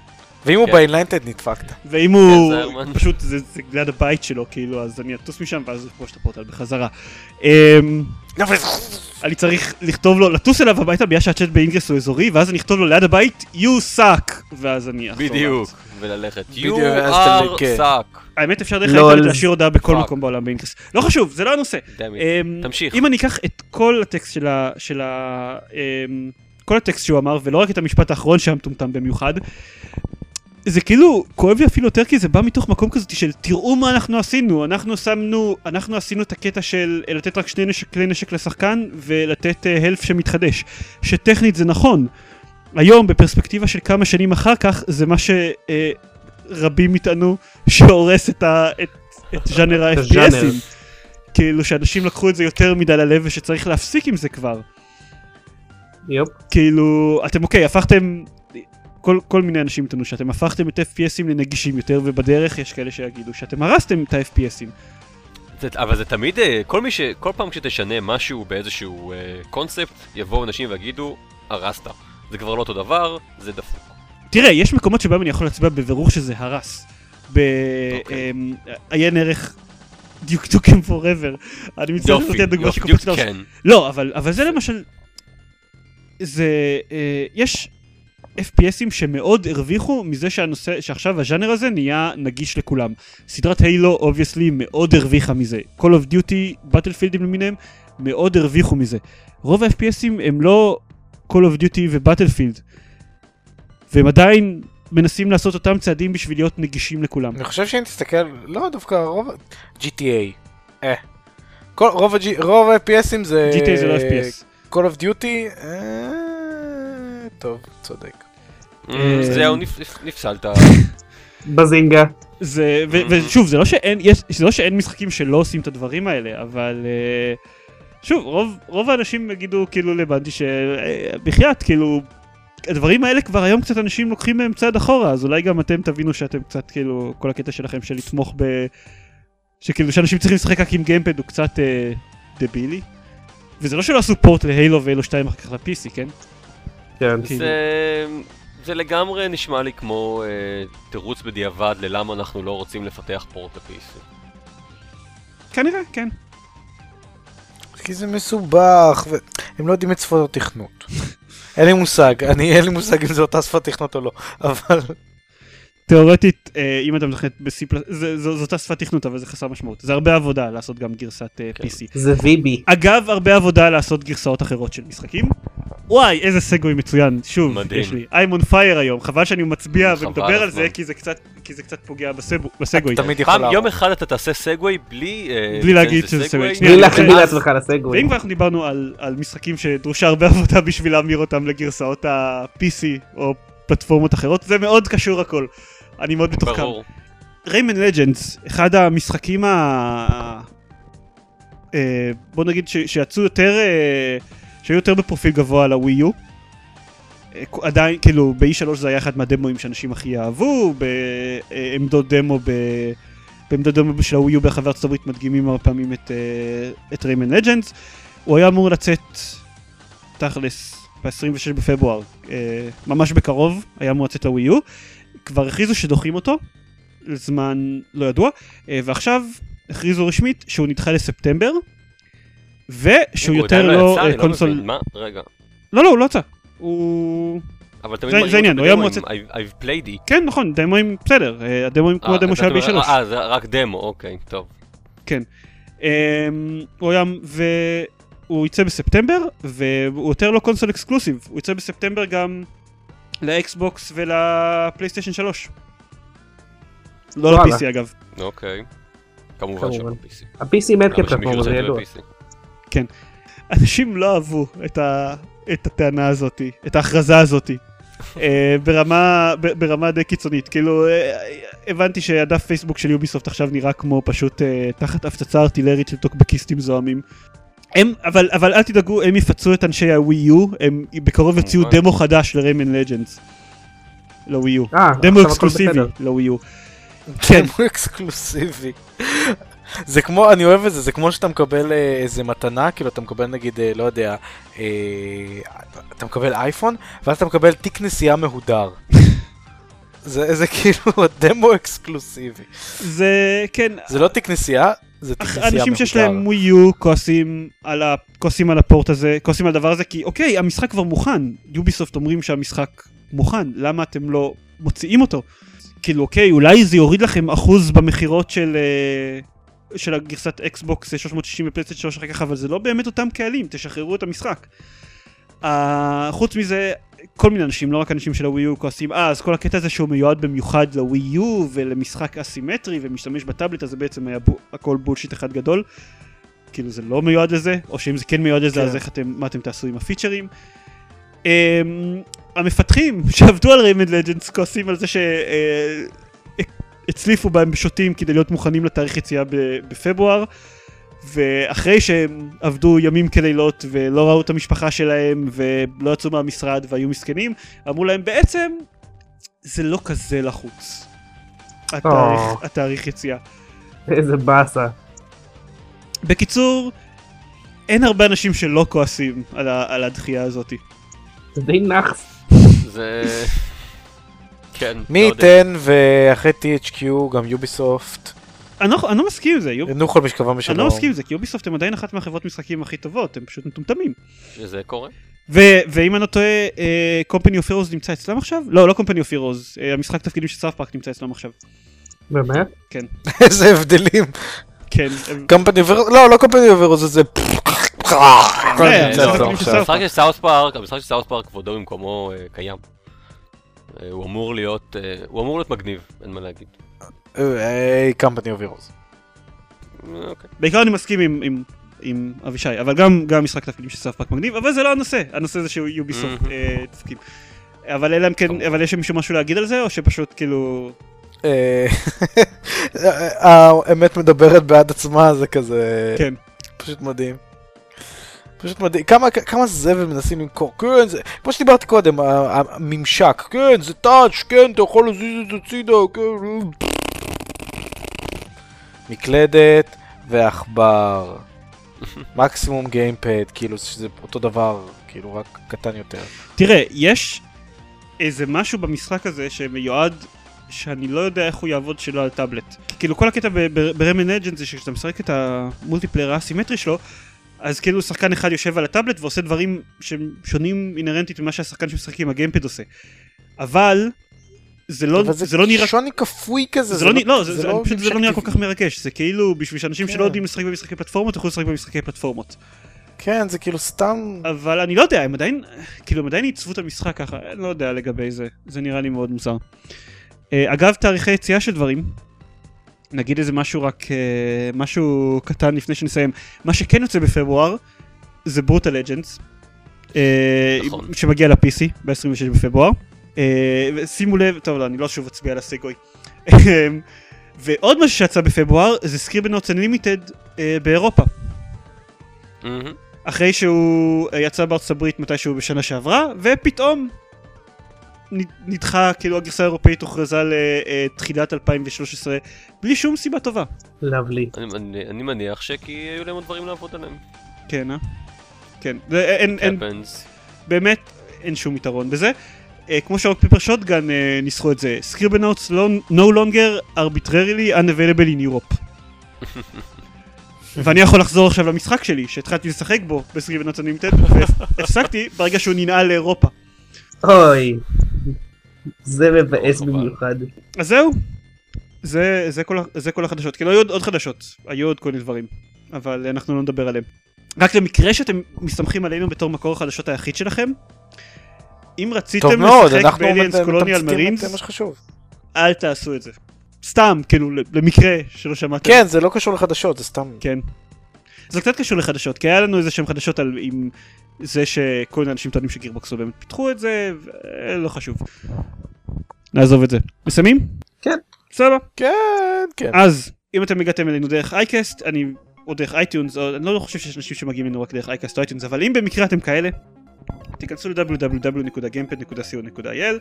Speaker 2: ואם הוא
Speaker 3: כן.
Speaker 2: באינליינטד נדפקת.
Speaker 1: ואם הוא
Speaker 3: הרמן.
Speaker 1: פשוט זה זה ליד הבית שלו כאילו אז אני אטוס משם ואז אפגוש את הפורטל בחזרה. אמ, אני צריך לכתוב לו לטוס אליו הביתה בגלל שהצ'אט באינגרס הוא אזורי ואז אני אכתוב לו ליד הבית you suck ואז אני אחזור.
Speaker 3: בדיוק. וללכת. You are
Speaker 2: כן.
Speaker 3: suck.
Speaker 1: האמת אפשר דרך האינטרנט
Speaker 4: על-
Speaker 1: להשאיר הודעה בכל. מקום בעולם באינגרס. לא חשוב זה לא הנושא. אמ,
Speaker 3: תמשיך.
Speaker 1: אם אני אקח את כל הטקסט של ה... כל הטקסט שהוא אמר ולא רק את המשפט האחרון שהיה מטומטם במיוחד. זה כאילו כואב לי אפילו יותר כי זה בא מתוך מקום כזה של תראו מה אנחנו עשינו אנחנו שמנו אנחנו עשינו את הקטע של לתת רק שני נשק, כלי נשק לשחקן ולתת הלף שמתחדש שטכנית זה נכון היום בפרספקטיבה של כמה שנים אחר כך זה מה שרבים יטענו שהורס את, ה, את, את ז'אנר. ה-FPSים כאילו שאנשים לקחו את זה יותר מדי ללב ושצריך להפסיק עם זה כבר
Speaker 4: יופ.
Speaker 1: כאילו אתם אוקיי הפכתם כל, כל מיני אנשים יטענו שאתם הפכתם את FPSים לנגישים יותר ובדרך יש כאלה שיגידו שאתם הרסתם את ה-FPSים
Speaker 3: זה, אבל זה תמיד, אה, כל מי ש... כל פעם שתשנה משהו באיזשהו אה, קונספט, יבואו אנשים ויגידו, הרסת. זה כבר לא אותו דבר, זה דפוק.
Speaker 1: תראה יש מקומות שבהם אני יכול להצביע בבירור שזה הרס.
Speaker 3: אוקיי.
Speaker 1: עיין ערך Duke Nukem Forever אני מצטער הדוגמה
Speaker 3: יופי,
Speaker 1: שקופצת.
Speaker 3: כן.
Speaker 1: לא, אבל, אבל זה למשל... זה... אה, יש FPSים שמאוד הרוויחו מזה שהנושא, שעכשיו הז'אנר הזה נהיה נגיש לכולם. סדרת Halo obviously מאוד הרוויחה מזה. Call of Duty, Battlefieldים למיניהם, מאוד הרוויחו מזה. רוב ה-FPSים הם לא Call of Duty ו-Battlefield. והם עדיין מנסים לעשות אותם צעדים בשביל להיות נגישים לכולם.
Speaker 2: אני חושב שאם תסתכל, לא דווקא רוב GTA. אה. כל, רוב ה-FPSים זה...
Speaker 1: GTA זה לא FPS.
Speaker 2: Call of Duty, אה... טוב, צודק.
Speaker 3: אה, זהו, נפ- נפ- נפסלת.
Speaker 4: בזינגה.
Speaker 1: זה, ו, ושוב, זה לא, שאין, יש, זה לא שאין משחקים שלא עושים את הדברים האלה, אבל uh, שוב, רוב, רוב האנשים יגידו כאילו לבנדי שבחייאת, כאילו, הדברים האלה כבר היום קצת אנשים לוקחים מהם צעד אחורה, אז אולי גם אתם תבינו שאתם קצת כאילו, כל הקטע שלכם של לתמוך ב... שכאילו שאנשים צריכים לשחק רק עם גיימפד הוא קצת uh, דבילי. וזה לא שלא עשו פורט להילו והילו 2 אחר כך ל-PC, כן?
Speaker 4: כן.
Speaker 1: כאילו.
Speaker 3: זה... זה לגמרי נשמע לי כמו אה, תירוץ בדיעבד ללמה אנחנו לא רוצים לפתח פורט ל-PC.
Speaker 1: כנראה, כן.
Speaker 2: כי זה מסובך, והם לא יודעים את שפות התכנות. אין לי מושג, אני אין לי מושג אם זו אותה שפת תכנות או לא, אבל
Speaker 1: תאורטית, אה, אם אתה מתכנת ב-C+, זה- זו אותה שפת תכנות, אבל זה חסר משמעות. זה הרבה עבודה לעשות גם גרסת אה,
Speaker 3: כן.
Speaker 1: PC.
Speaker 4: זה ויבי.
Speaker 1: אגב, הרבה עבודה לעשות גרסאות אחרות של משחקים. וואי, איזה סגווי מצוין. שוב. יש לי. I'm on fire היום. חבל שאני מצביע ומדבר על זה. כי זה קצת, כי זה קצת פוגע בסגו- בסגווי.
Speaker 2: תמיד יכול.
Speaker 3: יום אחד אתה תעשה סגווי בלי... אה,
Speaker 1: בלי להגיד שזה סגווי.
Speaker 4: בלי להחמיא לעצמך לסגווי.
Speaker 1: ואם כבר אנחנו דיברנו על, על משחקים שדרושה הרבה עבודה בשביל להמיר אותם לגרסאות ה-PC או פלטפורמות אחרות, זה מאוד קשור הכל. אני מאוד מתוחכם.
Speaker 3: ברור.
Speaker 1: ריימן לג'נדס, אחד המשחקים ה... אה, בוא נגיד ש... שיצאו יותר, אה, שהיו יותר בפרופיל גבוה על הווי יו. אה, עדיין, כאילו, ב-E3 זה היה אחד מהדמוים שאנשים הכי אהבו, בעמדות דמו, ב... בעמדות דמו של הווי יו ברחבי ארצות הברית מדגימים הרבה פעמים את, אה, את ריימן לג'נדס. הוא היה אמור לצאת תכלס ב-26 בפברואר, אה, ממש בקרוב, היה אמור לצאת לווי יו. כבר הכריזו שדוחים אותו, לזמן לא ידוע, אה, ועכשיו הכריזו רשמית שהוא נדחה לספטמבר, ושהוא
Speaker 3: הוא
Speaker 1: יותר לא
Speaker 3: יצא,
Speaker 1: אה,
Speaker 3: לא console... מה? רגע.
Speaker 1: לא, לא, הוא לא יצא. הוא...
Speaker 3: אבל תמיד
Speaker 1: זה- העניין, הוא היה אמור
Speaker 3: I've- played it.
Speaker 1: כן, נכון, דמוים בסדר, אה, הדמוים כמו הדמו שהיה
Speaker 3: אומר-
Speaker 1: ב-3.
Speaker 3: אה, זה רק דמו, אוקיי, טוב.
Speaker 1: הוא היה... והוא יצא בספטמבר, והוא יותר לא console exclusive, הוא יצא בספטמבר גם ל Xbox ול PlayStation 3. לא. ל-PC אגב.
Speaker 3: אוקיי. כמובן. שלא PC.
Speaker 4: ה-PC מת כפלטפורמה, זה ידוע.
Speaker 3: ב-PC?
Speaker 1: אנשים לא אהבו את, ה, את הטענה הזאתי, את ההכרזה הזאתי. אה, ברמה, ברמה די קיצונית, כאילו אה, הבנתי שהדף פייסבוק של יוביסופט עכשיו נראה כמו פשוט אה, תחת הפצצה ארטילרית של טוקבקיסטים זועמים. הם, אבל, אבל אל תדאגו, הם יפצו את אנשי הווי יו, הם בקרוב יוציאו
Speaker 3: כמובן.
Speaker 1: דמו חדש לריימן לג'נדס. לווי יו.
Speaker 4: אה,
Speaker 1: דמו אקסקלוסיבי. לווי יו. כן.
Speaker 2: דמו אקסקלוסיבי. זה כמו, אני אוהב את זה, זה כמו שאתה מקבל אה, איזה מתנה, כאילו אתה מקבל נגיד, אה, לא יודע, אה, אתה מקבל אייפון, ואז אתה מקבל תיק נסיעה מהודר. זה זה כאילו דמו אקסקלוסיבי.
Speaker 1: זה, כן,
Speaker 2: זה לא תיק נסיעה, זה תיק נסיעה
Speaker 1: אנשים שיש. להם ווי יו כועסים על, ה... כועסים על הפורט הזה, כועסים על הדבר הזה, כי אוקיי, המשחק כבר מוכן. Ubisoft אומרים שהמשחק מוכן, למה אתם לא מוציאים אותו? כאילו, אוקיי, אולי זה יוריד לכם אחוז במכירות של... אה, של הגרסת Xbox 360 ו PlayStation 3 אחר כך, אבל זה לא באמת אותם קהלים, תשחררו את המשחק. אה, חוץ מזה, כל מיני אנשים, לא רק אנשים של הווי יו כועסים, אה, אז כל הקטע הזה שהוא מיועד במיוחד לווי יו ולמשחק אסימטרי ומשתמש בטאבלט, אז זה בעצם היה בו, הכל בולשיט אחד גדול. כאילו זה לא מיועד לזה, או שאם זה כן מיועד לזה,
Speaker 2: כן.
Speaker 1: אז איך אתם, מה אתם תעשו עם הפיצ'רים. Um, המפתחים שעבדו על ריימנד לג'נדס כועסים על זה שהצליפו בהם בשוטים כדי להיות מוכנים לתאריך יציאה בפברואר. ואחרי שהם עבדו ימים כלילות ולא ראו את המשפחה שלהם ולא יצאו מהמשרד והיו מסכנים, אמרו להם בעצם זה לא כזה לחוץ. התאריך,
Speaker 4: Oh.
Speaker 1: התאריך יציאה.
Speaker 4: איזה באסה.
Speaker 1: בקיצור, אין הרבה אנשים שלא כועסים על, ה- על הדחייה הזאת.
Speaker 4: זה די נאחס.
Speaker 3: זה... כן.
Speaker 2: מי
Speaker 3: לא.
Speaker 2: ייתן ואחרי THQ גם Ubisoft
Speaker 1: אני לא, אני לא מסכים עם זה, יוב...
Speaker 2: ינוחו על משכבם בשלום.
Speaker 1: אני לא מסכים עם זה, כי Ubisoft הם עדיין אחת מהחברות משחקים הכי טובות, הם פשוט מטומטמים.
Speaker 3: שזה קורה.
Speaker 1: ו- ואם אני לא טועה, Company of Heroes נמצא אצלם עכשיו? לא, לא Company of Heroes, המשחק תפקידים של South Park נמצא אצלם עכשיו.
Speaker 4: באמת?
Speaker 2: איזה הבדלים.
Speaker 1: כן, הם-
Speaker 2: קמפני אובר... לא, לא קמפני אובר, זה זה...
Speaker 1: סאוף
Speaker 3: המשחק של סאוס פארק, המשחק של סאוס פארק כבודו במקומו אה, קיים. אה, הוא אמור להיות, אה, הוא אמור להיות מגניב, אין מה להגיד.
Speaker 2: היי, קמפני אובירוז.
Speaker 3: אה, אוקיי.
Speaker 1: בעיקר אני מסכים עם, עם, עם אבישי, אבל גם, גם משחק תפקידים של סאף פארק מגניב, אבל זה לא הנושא, הנושא זה שהוא יוביסופט
Speaker 3: מהמם.
Speaker 1: אה, תפקיד. אבל אלא אם כן. אבל יש למישהו משהו להגיד על זה, או שפשוט כאילו...
Speaker 2: אה, האמת מדברת בעד עצמה, זה כזה...
Speaker 1: כן.
Speaker 2: פשוט מדהים. פשוט מדהים. כמה, כמה זבל מנסים למכור. כן, זה... כמו שדיברתי קודם, הממשק. כן, זה טאץ', כן, אתה יכול להזיז את זה הצידה, כן. מקלדת ועכבר. מקסימום גיימפד, כאילו שזה אותו דבר, כאילו רק קטן יותר.
Speaker 1: תראה, יש איזה משהו במשחק הזה שמיועד, שאני לא יודע איך הוא יעבוד שלא על טאבלט. כאילו כל הקטע ב Rayman Legends זה שכשאתה משחק את ה multiplayer האסימטרי שלו, אז כאילו שחקן אחד יושב על הטאבלט ועושה דברים שהם שונים אינהרנטית ממה שהשחקן שמשחק עם ה GamePad עושה. אבל זה לא,
Speaker 2: אבל
Speaker 1: זה לא נראה...
Speaker 2: שוני כפוי כזה.
Speaker 1: זה לא, נ- לא, זה, זה, פשוט זה לא נראה כל. כך מרגש, זה כאילו בשביל שאנשים
Speaker 2: כן.
Speaker 1: שלא יודעים לשחק במשחקי פלטפורמות יוכלו לשחק במשחקי פלטפורמות.
Speaker 2: כן, זה כאילו סתם...
Speaker 1: אבל אני לא יודע, הם עדיין, כאילו הם עדיין עיצבו את המשחק ככה, אני לא יודע לגבי זה, זה נראה לי מאוד מוזר. Uh, אגב, תאריכי יציאה של דברים, נגיד איזה משהו רק, uh, משהו קטן לפני שנסיים, מה שכן יוצא בפברואר, זה Brutal Legends,
Speaker 3: נכון.
Speaker 1: שמגיע ל-PC ב-26 בפברואר. Uh, ושימו לב, טוב לא, אני לא שוב אצביע על הסגוי. ועוד משהו שיצא בפברואר זה Scribblenauts Unlimited uh, באירופה. אחרי שהוא אה, יצא בארצות הברית מתישהו בשנה שעברה, ופתאום נדחה, כאילו הגרסה האירופאית הוכרזה לתחילת 2013, בלי שום סיבה טובה.
Speaker 4: לבלי.
Speaker 3: אני- אני- אני מניח שכי היו להם עוד דברים לעבוד עליהם.
Speaker 1: כן, אה? כן. זה, אין, אין. באמת, אין שום יתרון בזה. אה, כמו ש Rock Paper Shotgun אה, ניסחו את זה, Scribblenauts no longer arbitrarily unavailable in Europe. ואני יכול לחזור עכשיו למשחק שלי, שהתחלתי לשחק בו ב Scribblenauts Unlimited, והפסקתי ברגע שהוא ננעל לאירופה.
Speaker 4: אוי. זה מבאס
Speaker 3: חבל.
Speaker 4: במיוחד.
Speaker 1: אז זהו. זה, זה, כל, זה כל החדשות. כאילו היו עוד, עוד חדשות, היו עוד כל מיני דברים, אבל אנחנו לא נדבר עליהם. רק למקרה שאתם מסתמכים עלינו בתור מקור החדשות היחיד שלכם, אם רציתם לשחק
Speaker 2: אנחנו
Speaker 1: ב
Speaker 2: Aliens Colonial Marines.
Speaker 1: אל תעשו את זה. סתם, כאילו, למקרה שלא שמעתם.
Speaker 2: כן, זה לא קשור לחדשות, זה סתם...
Speaker 1: כן. זה קצת קשור לחדשות, כי היה לנו איזה שהם חדשות על עם זה שכל מיני אנשים טוענים ש Gearbox לא באמת פיתחו את זה, ולא חשוב. נעזוב את זה. מסיימים?
Speaker 4: כן.
Speaker 1: סבבה.
Speaker 2: כן, כן.
Speaker 1: אז, אם אתם הגעתם אלינו דרך iCast, אני, או דרך iTunes, או, אני לא חושב שיש אנשים שמגיעים אלינו רק דרך iCast או iTunes, אבל אם במקרה אתם כאלה, תיכנסו ל- www.gamepod.co.il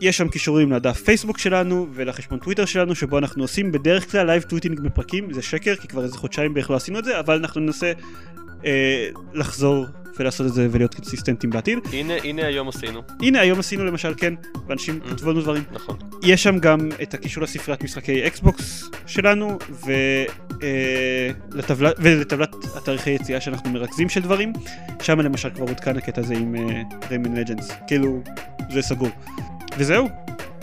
Speaker 1: יש שם קישורים לדף פייסבוק שלנו ולחשבון טוויטר שלנו שבו אנחנו עושים בדרך כלל live tweeting בפרקים. זה שקר כי כבר איזה חודשיים בערך לא עשינו את זה אבל אנחנו ננסה אה, לחזור ולעשות את זה ולהיות קונסיסטנטים בעתיד.
Speaker 3: הנה, הנה היום עשינו,
Speaker 1: הנה היום עשינו למשל כן, ואנשים
Speaker 3: Mm.
Speaker 1: כתבו לנו דברים.
Speaker 3: נכון.
Speaker 1: יש שם גם את הקישור לספריית משחקי Xbox שלנו ולטבלת, ולטבלת התאריכי יציאה שאנחנו מרכזים של דברים. שם למשל כבר עודכן הקטע הזה עם ריימן לג'נדס, כאילו זה סגור. וזהו,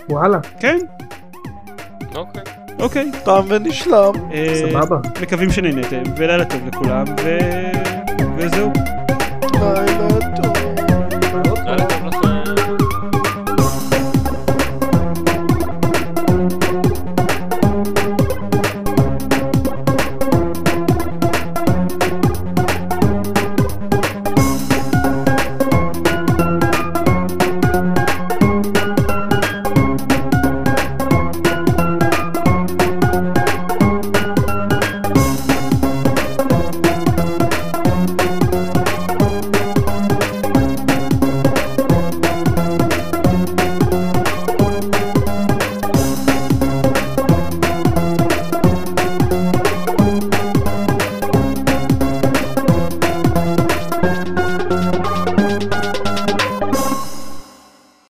Speaker 4: וואלה,
Speaker 1: כן,
Speaker 3: אוקיי.
Speaker 1: אוקיי.
Speaker 2: תם ונשלם.
Speaker 1: אה,
Speaker 4: סבבה.
Speaker 1: מקווים שנהנתם, ולילה טוב לכולם, ו... וזהו.
Speaker 2: לילה טוב.